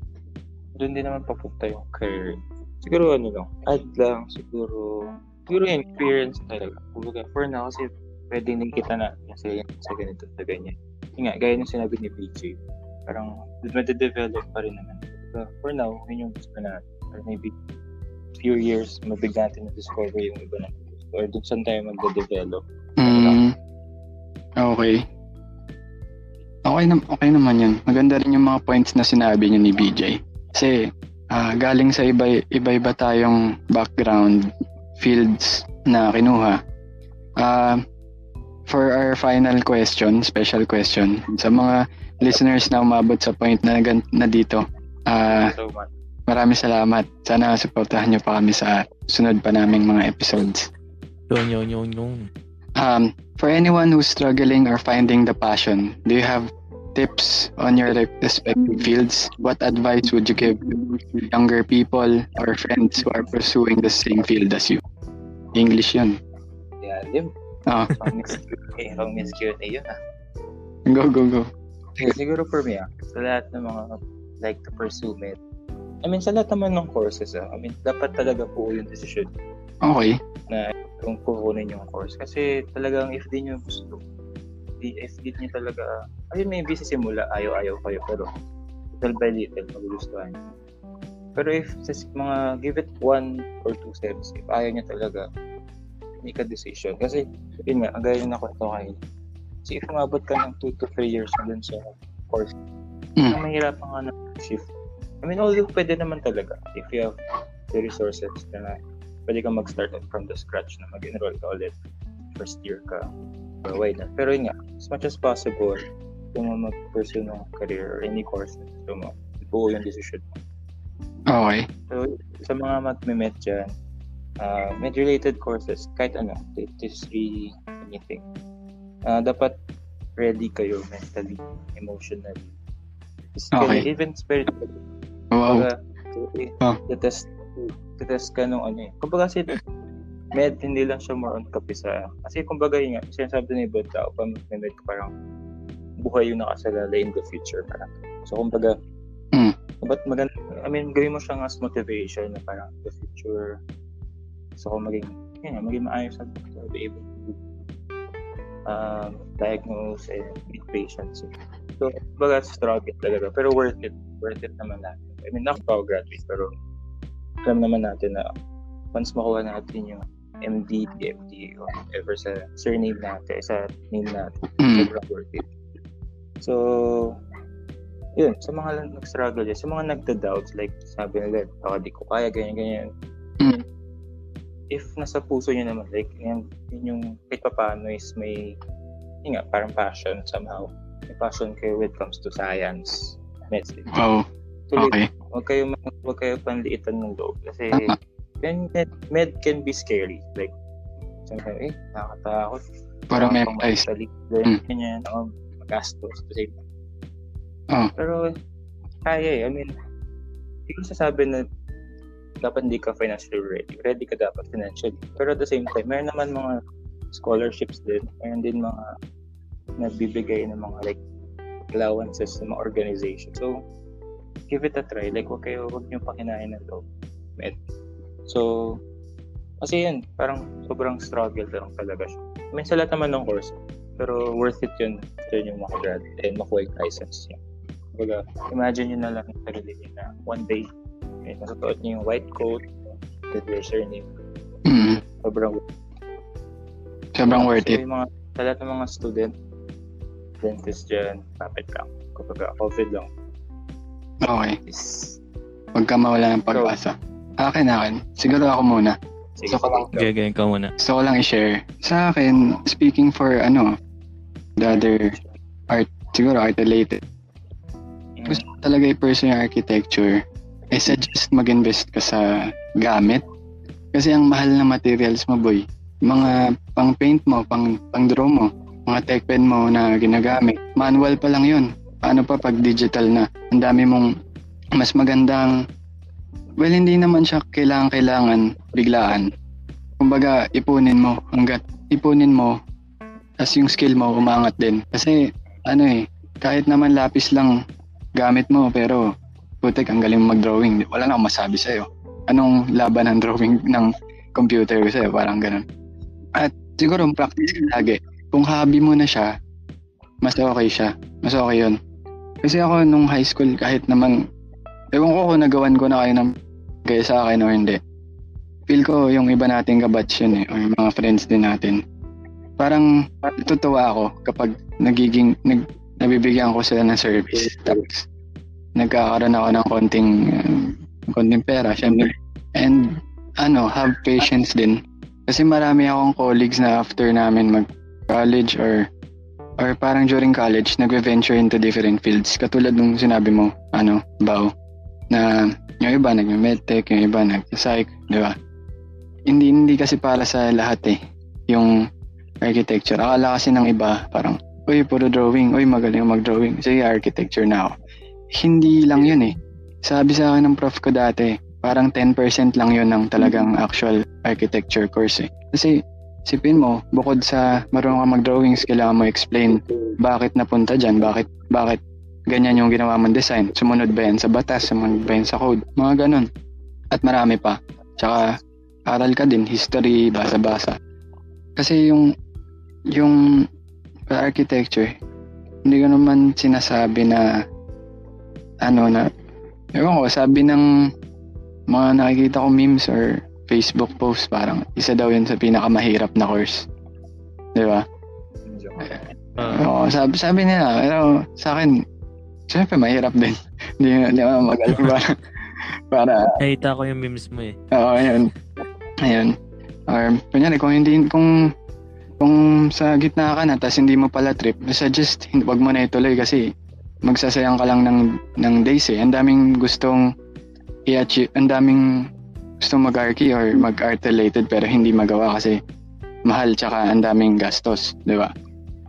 doon din naman papunta yung career. Siguro ano lang, add lang, siguro, siguro yung experience talaga. Kumbaga, for now, kasi pwede din kita na kasi sa ganito, sa ganyan. Yung nga, gaya ng sinabi ni BJ, parang, made-develop pa rin naman. But for now, yun yung gusto na, or maybe, few years, mabigla natin na-discover yung iba na gusto. Or doon saan tayo magde-develop. Mm, okay. Okay, na, okay naman yun. Maganda rin yung mga points na sinabi niya ni BJ. Kasi ah, galing sa iba, iba-iba tayong background, fields na kinuha. Ah, for our final question, special question, sa mga listeners na umabot sa point na, gan- na dito, ah, much. maraming salamat. Sana supportahan niyo pa kami sa sunod pa naming mga episodes. Yun, yun, yun, yun. Um, for anyone who's struggling or finding the passion, do you have tips on your respective fields? What advice would you give to younger people or friends who are pursuing the same field as you? English yun. Yeah, lim. Ah, Pang Miss Q&A, pang Miss Q&A yun ah. go, go, go. Okay, siguro for me ah, sa lahat ng mga like to pursue med. I mean, sa lahat naman ng courses ah, I mean, dapat talaga po yung decision Okay. kung kukunin yung course. Kasi talagang if di nyo gusto, di, if di nyo talaga, ayun maybe sa simula, ayaw-ayaw kayo, pero little by little, magugustuhan nyo. Pero if sa mga, give it one or two steps, if ayaw nyo talaga, make a decision. Kasi, yun nga, gaya yung nakwento kayo, Kasi if umabot ka ng 2 to 3 years dun sa course, Mm. mm. mahirapan ka na shift. I mean, although pwede naman talaga if you have the resources na pwede kang mag-start from the scratch na mag-enroll ka ulit. First year ka. Or why not? Pero yun nga, as much as possible, kung mo mag-pursue ng career or any course na gusto mo, buo yung decision mo. Okay. So, sa mga mag-met dyan, uh, med-related courses, kahit ano, it is really anything. Uh, dapat ready kayo mentally, emotionally, physically, Okay. even spiritually. Wow. Kumbaga, kasi Ah. test test ka nung ano eh. Kumbaga kasi med, hindi lang siya more on kapisa. Kasi kumbaga yun nga, sinasabi na ibang tao, pag med parang buhay yung nakasalalay in the future. Parang. So kumbaga, Mm. But maganda, I mean, gawin mo siyang as motivation na parang the future. So kung maging, yun, nga, maging maayos doctor, be able um, diagnose and treat patients. So, baga struggle talaga. Pero worth it. Worth it naman natin. I mean, ako graduate, pero alam naman natin na once makuha natin yung MD, PhD, or whatever sa surname natin, sa name natin, Mm. sobrang worth it. So, yun, sa mga nag-struggle dyan, sa mga nagda-doubts, like sabi nila, baka di ko kaya, ganyan, ganyan. If nasa puso nyo naman, like, yun, yun yung kahit pa paano is may, yun nga, parang passion somehow. May passion kayo when it comes to science, medicine. Wow. Tuloy, Okay. Huwag kayo, huwag kayo panliitan ng loob. Kasi, Tama. med, med, med can be scary. Like, sabi, eh, nakakatakot. Para Baka memorize. pang- Mm. Ganyan, ako, magastos. Kasi, Oh. pero, kaya eh. I mean, hindi ko sasabi na dapat hindi ka financially ready. Ready ka dapat financially. Pero at the same time, meron naman mga scholarships din. Meron din mga nagbibigay ng mga like allowances sa mga organization. So, give it a try. Like, wag kayo, wag niyo pakinain ng loob. Med. So, kasi yun, parang sobrang struggle lang talaga siya. I mean, sa lahat naman ng course, pero worth it yun. Yun yung makagrad and makuha yung license niya. Kumbaga, imagine nyo na lang yung sarili niyo na one day, eh, nasuot niyo yung white coat, with your surname. Mm. Sobrang Sobrang worth So, it. Yung mga, sa lahat ng mga student, dentist dyan, kapit lang. Kumbaga, COVID lang. Okay. Is, Huwag ka mawala ng pag-asa. Akin, akin. Siguro ako muna. sige, So, kapag- Gagawin ka muna. Ko lang i-share. Sa akin, speaking for ano, the other art, siguro art related. Mm. Gusto ko talaga i-pursue yung architecture. I suggest mag-invest ka sa gamit. Kasi ang mahal na materials mo, boy. Mga pang paint mo, pang, pang draw mo, mga tech pen mo na ginagamit. Manual pa lang yun. Paano pa pag digital na? Ang dami mong mas magandang well, hindi naman siya kailangan-kailangan biglaan. Kumbaga, ipunin mo hanggat ipunin mo tas yung skill mo umangat din. Kasi ano eh, kahit naman lapis lang gamit mo pero putik ang galing mag-drawing. Wala na akong masabi sa'yo. Anong laban ng drawing ng computer sa'yo? Parang ganun. At siguro practice ka lagi. Kung hobby mo na siya, mas okay siya. Mas okay yun. Kasi ako nung high school kahit naman ewan ko kung nagawan ko na kayo ng gaya sa akin o hindi. Feel ko yung iba nating kabatch yun eh, or yung mga friends din natin. Parang natutuwa ako kapag nagiging, nag, nabibigyan ko sila ng service. Tapos, nagkakaroon ako ng konting, um, konting pera, syempre. And, ano, have patience din. Kasi marami akong colleagues na after namin mag-college or or parang during college, nag-venture into different fields. Katulad nung sinabi mo, ano, Bao, na yung iba nag-medtech, yung iba nag-psych, di ba? Hindi, hindi kasi para sa lahat eh, yung architecture. Akala kasi ng iba, parang, uy, puro drawing, uy, magaling mag-drawing. Sige, architecture na ako. Hindi lang yun eh. Sabi sa akin ng prof ko dati, parang 10% lang yun ng talagang actual architecture course eh. Kasi, sipin mo, bukod sa marunong ka mag-drawings, kailangan mo explain bakit napunta dyan, bakit, bakit ganyan yung ginawa mong design. Sumunod ba yan sa batas, sumunod ba yan sa code, mga ganun. At marami pa. Tsaka, aral ka din, history, basa-basa. Kasi yung, yung architecture, hindi ko naman sinasabi na, ano na, ewan ko, sabi ng mga nakikita ko memes or Facebook post, parang isa daw yun sa pinakamahirap na course. Di ba? Ah, Oo, sabi, sabi nila, pero sa akin, syempre mahirap din. Hindi hindi ako magaling para, para, nakita ko yung memes mo eh. oo, ayun. Ayun. Or, kunyari, kung hindi, kung, kung sa gitna ka na, tapos hindi mo pala trip, suggest, hindi, wag mo na ituloy kasi magsasayang ka lang ng, ng days eh. Ang daming gustong i-achieve, ang daming gustong mag-archi or mag-art related pero hindi magawa kasi mahal tsaka ang daming gastos, di ba?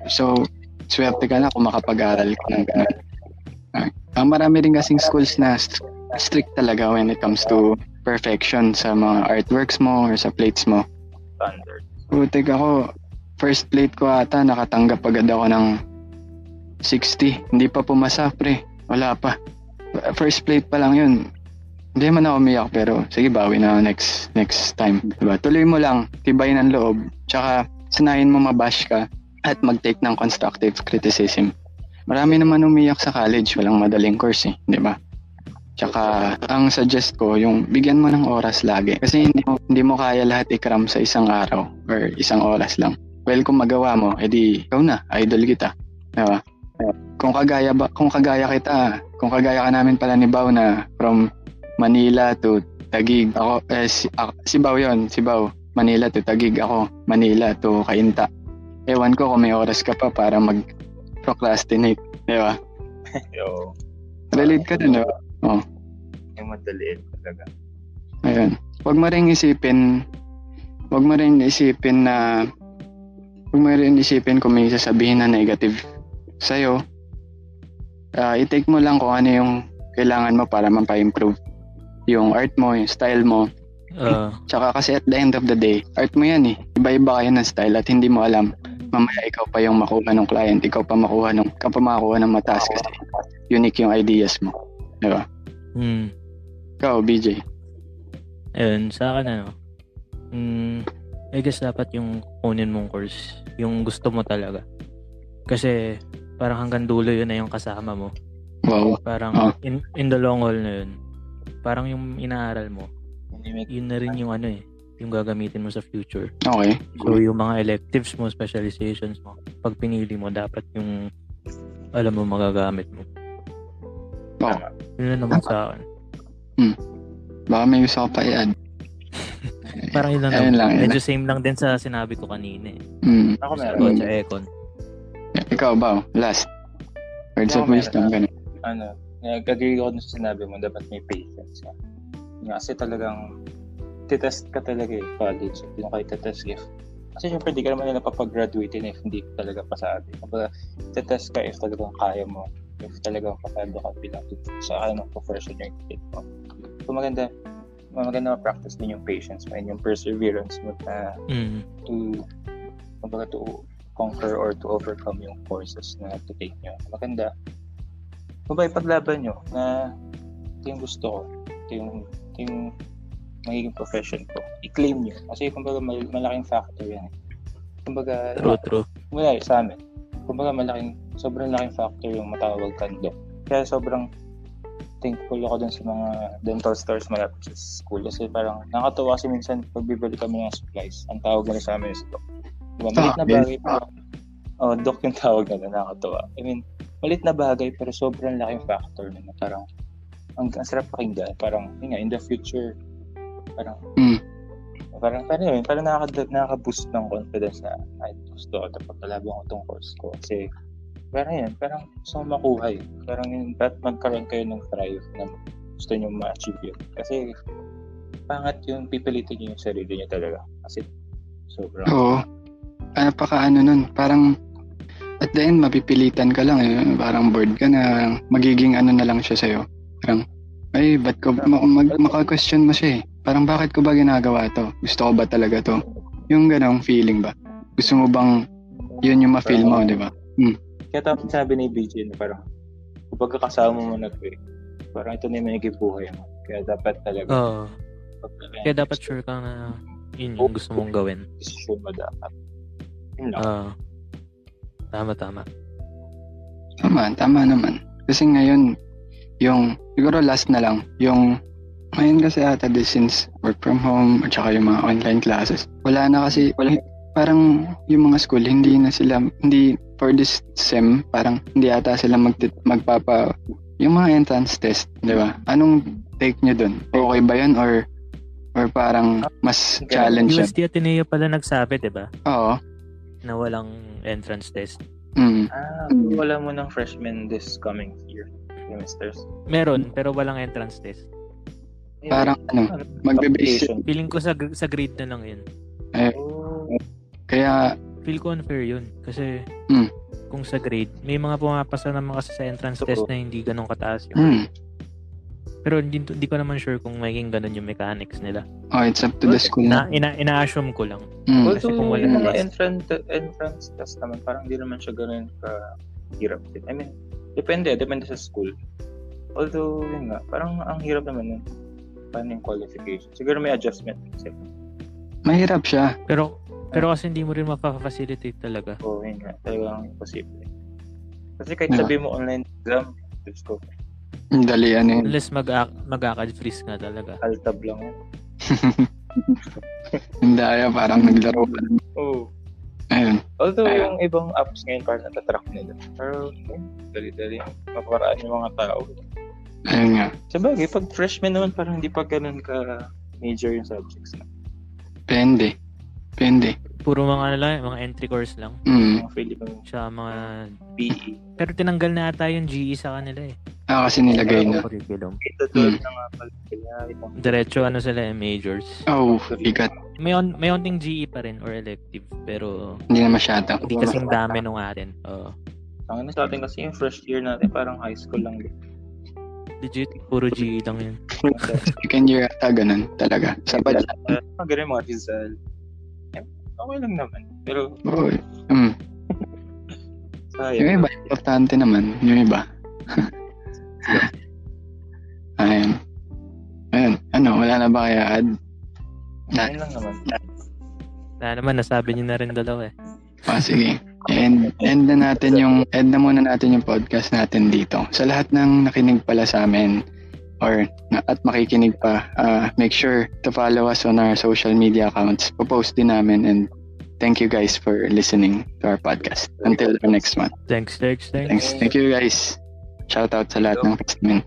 So, swerte ka na kung makapag-aral ka ng ganun. Ang marami rin kasing schools na st- strict talaga when it comes to perfection sa mga artworks mo or sa plates mo. Standard. Butik ako, first plate ko ata, nakatanggap agad ako ng 60. Hindi pa pumasa, pre. Wala pa. First plate pa lang yun. Hindi man ako umiyak, pero sige, bawi na next next time. Diba? Tuloy mo lang, tibay ng loob. Tsaka, sanayin mo mabash ka at mag-take ng constructive criticism. Marami naman umiyak sa college, walang madaling course eh, di ba? Tsaka, ang suggest ko, yung bigyan mo ng oras lagi. Kasi hindi mo, hindi mo kaya lahat ikram sa isang araw or isang oras lang. Well, kung magawa mo, edi ikaw na, idol kita. Di ba? Kung kagaya ba, kung kagaya kita, kung kagaya ka namin pala ni Bao na from Manila to Tagig. Ako, eh, si, ako, si Bao yun, si Bao. Manila to Tagig. Ako, Manila to Kainta. Ewan ko kung may oras ka pa para mag-procrastinate. Di ba? Yo, Relate ka din, di ba? yung madaliin talaga. Ayun. Huwag mo rin isipin, huwag mo rin isipin na, huwag mo rin isipin kung may sasabihin na negative sa'yo. Ah, i-take mo lang kung ano yung kailangan mo para mapa-improve yung art mo, yung style mo. Ah, Tsaka kasi at the end of the day, art mo yan eh. Iba-iba kayo ng style at hindi mo alam. Mamaya ikaw pa yung makuha ng client, ikaw pa makuha ng, ikaw pa makakuha ng mataas kasi unique yung ideas mo. Di ba? hmm. Ikaw, BJ. Ayun, sa akin ano, mm, I guess dapat yung kunin mong course, yung gusto mo talaga. Kasi parang hanggang dulo yun na yung kasama mo. Wow. Parang Ah. in, in the long haul na yun, parang yung inaaral mo, yun na rin yung ano eh, yung gagamitin mo sa future. Okay. So yung mga electives mo, specializations mo, pag pinili mo, dapat yung alam mo magagamit mo. Oh, Yun na naman sa akin. baka may gusto ko pa i-add. Parang yun lang Ayun lang, Medyo same lang din sa sinabi ko kanina eh. Mm. Ako Sa meron. Coach Econ. Ikaw ba? Last. Words Ako of wisdom. meron. Ganun. ano, nag-agree ako sa sinabi mo, dapat may patience ka. Nga, Kasi talagang, titest ka talaga eh, college. Hindi mo kayo titest if, kasi syempre di ka naman nila papag-graduate if hindi ka talaga pasabi. Kapag titest ka if talagang kaya mo, if talagang pasado ka bilang sa ano, profession yung fit mo. So maganda, maganda ma-practice din yung patience mo and yung perseverance mo na Mm. to kumbaga to conquer or to overcome yung courses na to take nyo. Maganda. Kumbaga ipaglaban nyo na ito yung gusto ko. Ito yung, ito yung magiging profession ko. I-claim nyo. Kasi kumbaga mal- malaking factor yan. eh. Kumbaga, True, true. mula eh, sa amin. Kumbaga malaking, sobrang laking factor yung matawag kang doc. Kaya sobrang thankful ako dun sa mga dental stores malapit sa school. Kasi parang nakakatawa kasi minsan pag bibili kami ng supplies, ang tawag nila sa amin is doc. Diba? Malit na bagay pero oh, doc yung tawag nila, nakakatawa. I mean, malit na bagay pero sobrang laking factor na parang ang, ang sarap pakinggan. Parang, yun nga, in the future, parang, Mm. parang, parang yun, parang nakaka, nakaka-boost ng confidence na, ay, gusto ko, dapat palabang ko tong course ko. Kasi, parang yun, parang gusto makuha yun. Parang yun, dapat magkaroon kayo ng drive na gusto nyo ma-achieve yun. Kasi, pangat yung pipilitin nyo yung sarili nyo talaga. Kasi, sobrang, Oo. Ano pa ka ano nun? Parang at the end, mapipilitan ka lang eh. Parang bored ka na. Magiging ano na lang siya sa'yo. Parang, ay, ba't ko, ma- mag, maka-question mo siya eh. Parang bakit ko ba ginagawa to? Gusto ko ba talaga to? Yung ganong feeling ba? Gusto mo bang yun yung ma-feel mo, di ba? Kaya tapos sabi ni BJ na parang kapag kasama mo na to eh, parang ito na yung magiging buhay mo. Kaya dapat talaga Oo. pag- Kaya dapat sure ka na yun yung gusto mong gawin. decision mo dapat. Yun lang. Ah. tama, tama. Tama, tama naman. Kasi ngayon, yung, siguro last na lang, yung, ngayon kasi ata this since work from home at saka yung mga online classes, wala na kasi, wala, parang yung mga school, hindi na sila, hindi for this SEM, parang hindi ata sila mag, magpapa, yung mga entrance test, di ba? Anong take nyo dun? Okay ba yan or or parang mas challenge siya? UST Ateneo pala nagsabi, di ba? Oo. Na walang entrance test. Mm. Ah, wala mo ng freshman this coming year, semesters. Meron, pero walang entrance test. Ayun. Parang ano, magbe-base application. Feeling ko sa, sa grade na lang yun. Oh, Kaya, Feel ko unfair yun. Kasi Hmm. kung sa grade, may mga pumapasa naman kasi sa entrance Totoo. test na hindi ganun kataas yun. mm, Pero hindi, hindi ko naman sure kung magiging ganun yung mechanics nila. oh, it's up to the school Na, na. ina, ina-assume ko lang. Mm. Kasi Although kung wala yung na mga entrance, entrance test naman, parang di naman siya ganun ka hirap din. I mean, depende, depende sa school. Although, yun nga, parang ang hirap naman nun. Paano yung qualification? Siguro may adjustment. Kasi, Mahirap siya. Pero pero kasi hindi mo rin mapapa-facilitate talaga. oh, yun nga, talagang imposible. Kasi kahit Yeah. sabi mo online exam, Diyos ko, Dali ano yun. Unless mag mag freeze nga talaga. altab lang yun. Hindi kaya parang naglaro ka. Oh. Ayun. Although Ayun. yung ibang apps ngayon parang natatrack nila. Pero, eh, dali-dali. Mapakaraan yung mga tao. Ayun nga. Sa bagay, pag freshman naman, parang hindi pa ganun ka major yung subjects na. Pende. Pende. Puro mga ano lang, mga entry course lang. Mm. Mga Filipino Siya mga... PE. Pero tinanggal na ata yung GE sa kanila eh. Ah, kasi nilagay na. Curriculum. Ito doon na nga pala. Diretso ano sila eh, majors. Oh, bigat. May, on, may onting GE pa rin or elective. Pero Hindi na masyado. hindi kasing dami nung atin. Oo. Ang ano sa atin kasi yung first year natin parang high school lang din. Legit, puro GE lang yun. Second year ata ganun talaga. Sa badya. Uh, mga ganun mga Rizal. Eh, okay lang naman. Pero Oh, mm. sayang. Yung iba, importante naman. Yung iba. Ayun. Ayun. Ano, wala na ba kaya ad? Ayun lang naman. Na naman, nasabi niyo na rin dalawa eh. Ah, sige. And end na natin yung end na muna natin yung podcast natin dito. Sa lahat ng nakinig pala sa amin or na, at makikinig pa, uh, make sure to follow us on our social media accounts. Popost din namin and thank you guys for listening to our podcast. Until our next one. Thanks, thanks, thanks. Thanks. Thank you guys. Shout out sa lahat ng listening.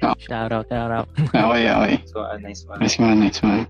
Shout out, shout out. Okay, okay. So, ah, nice one. Nice one, nice one.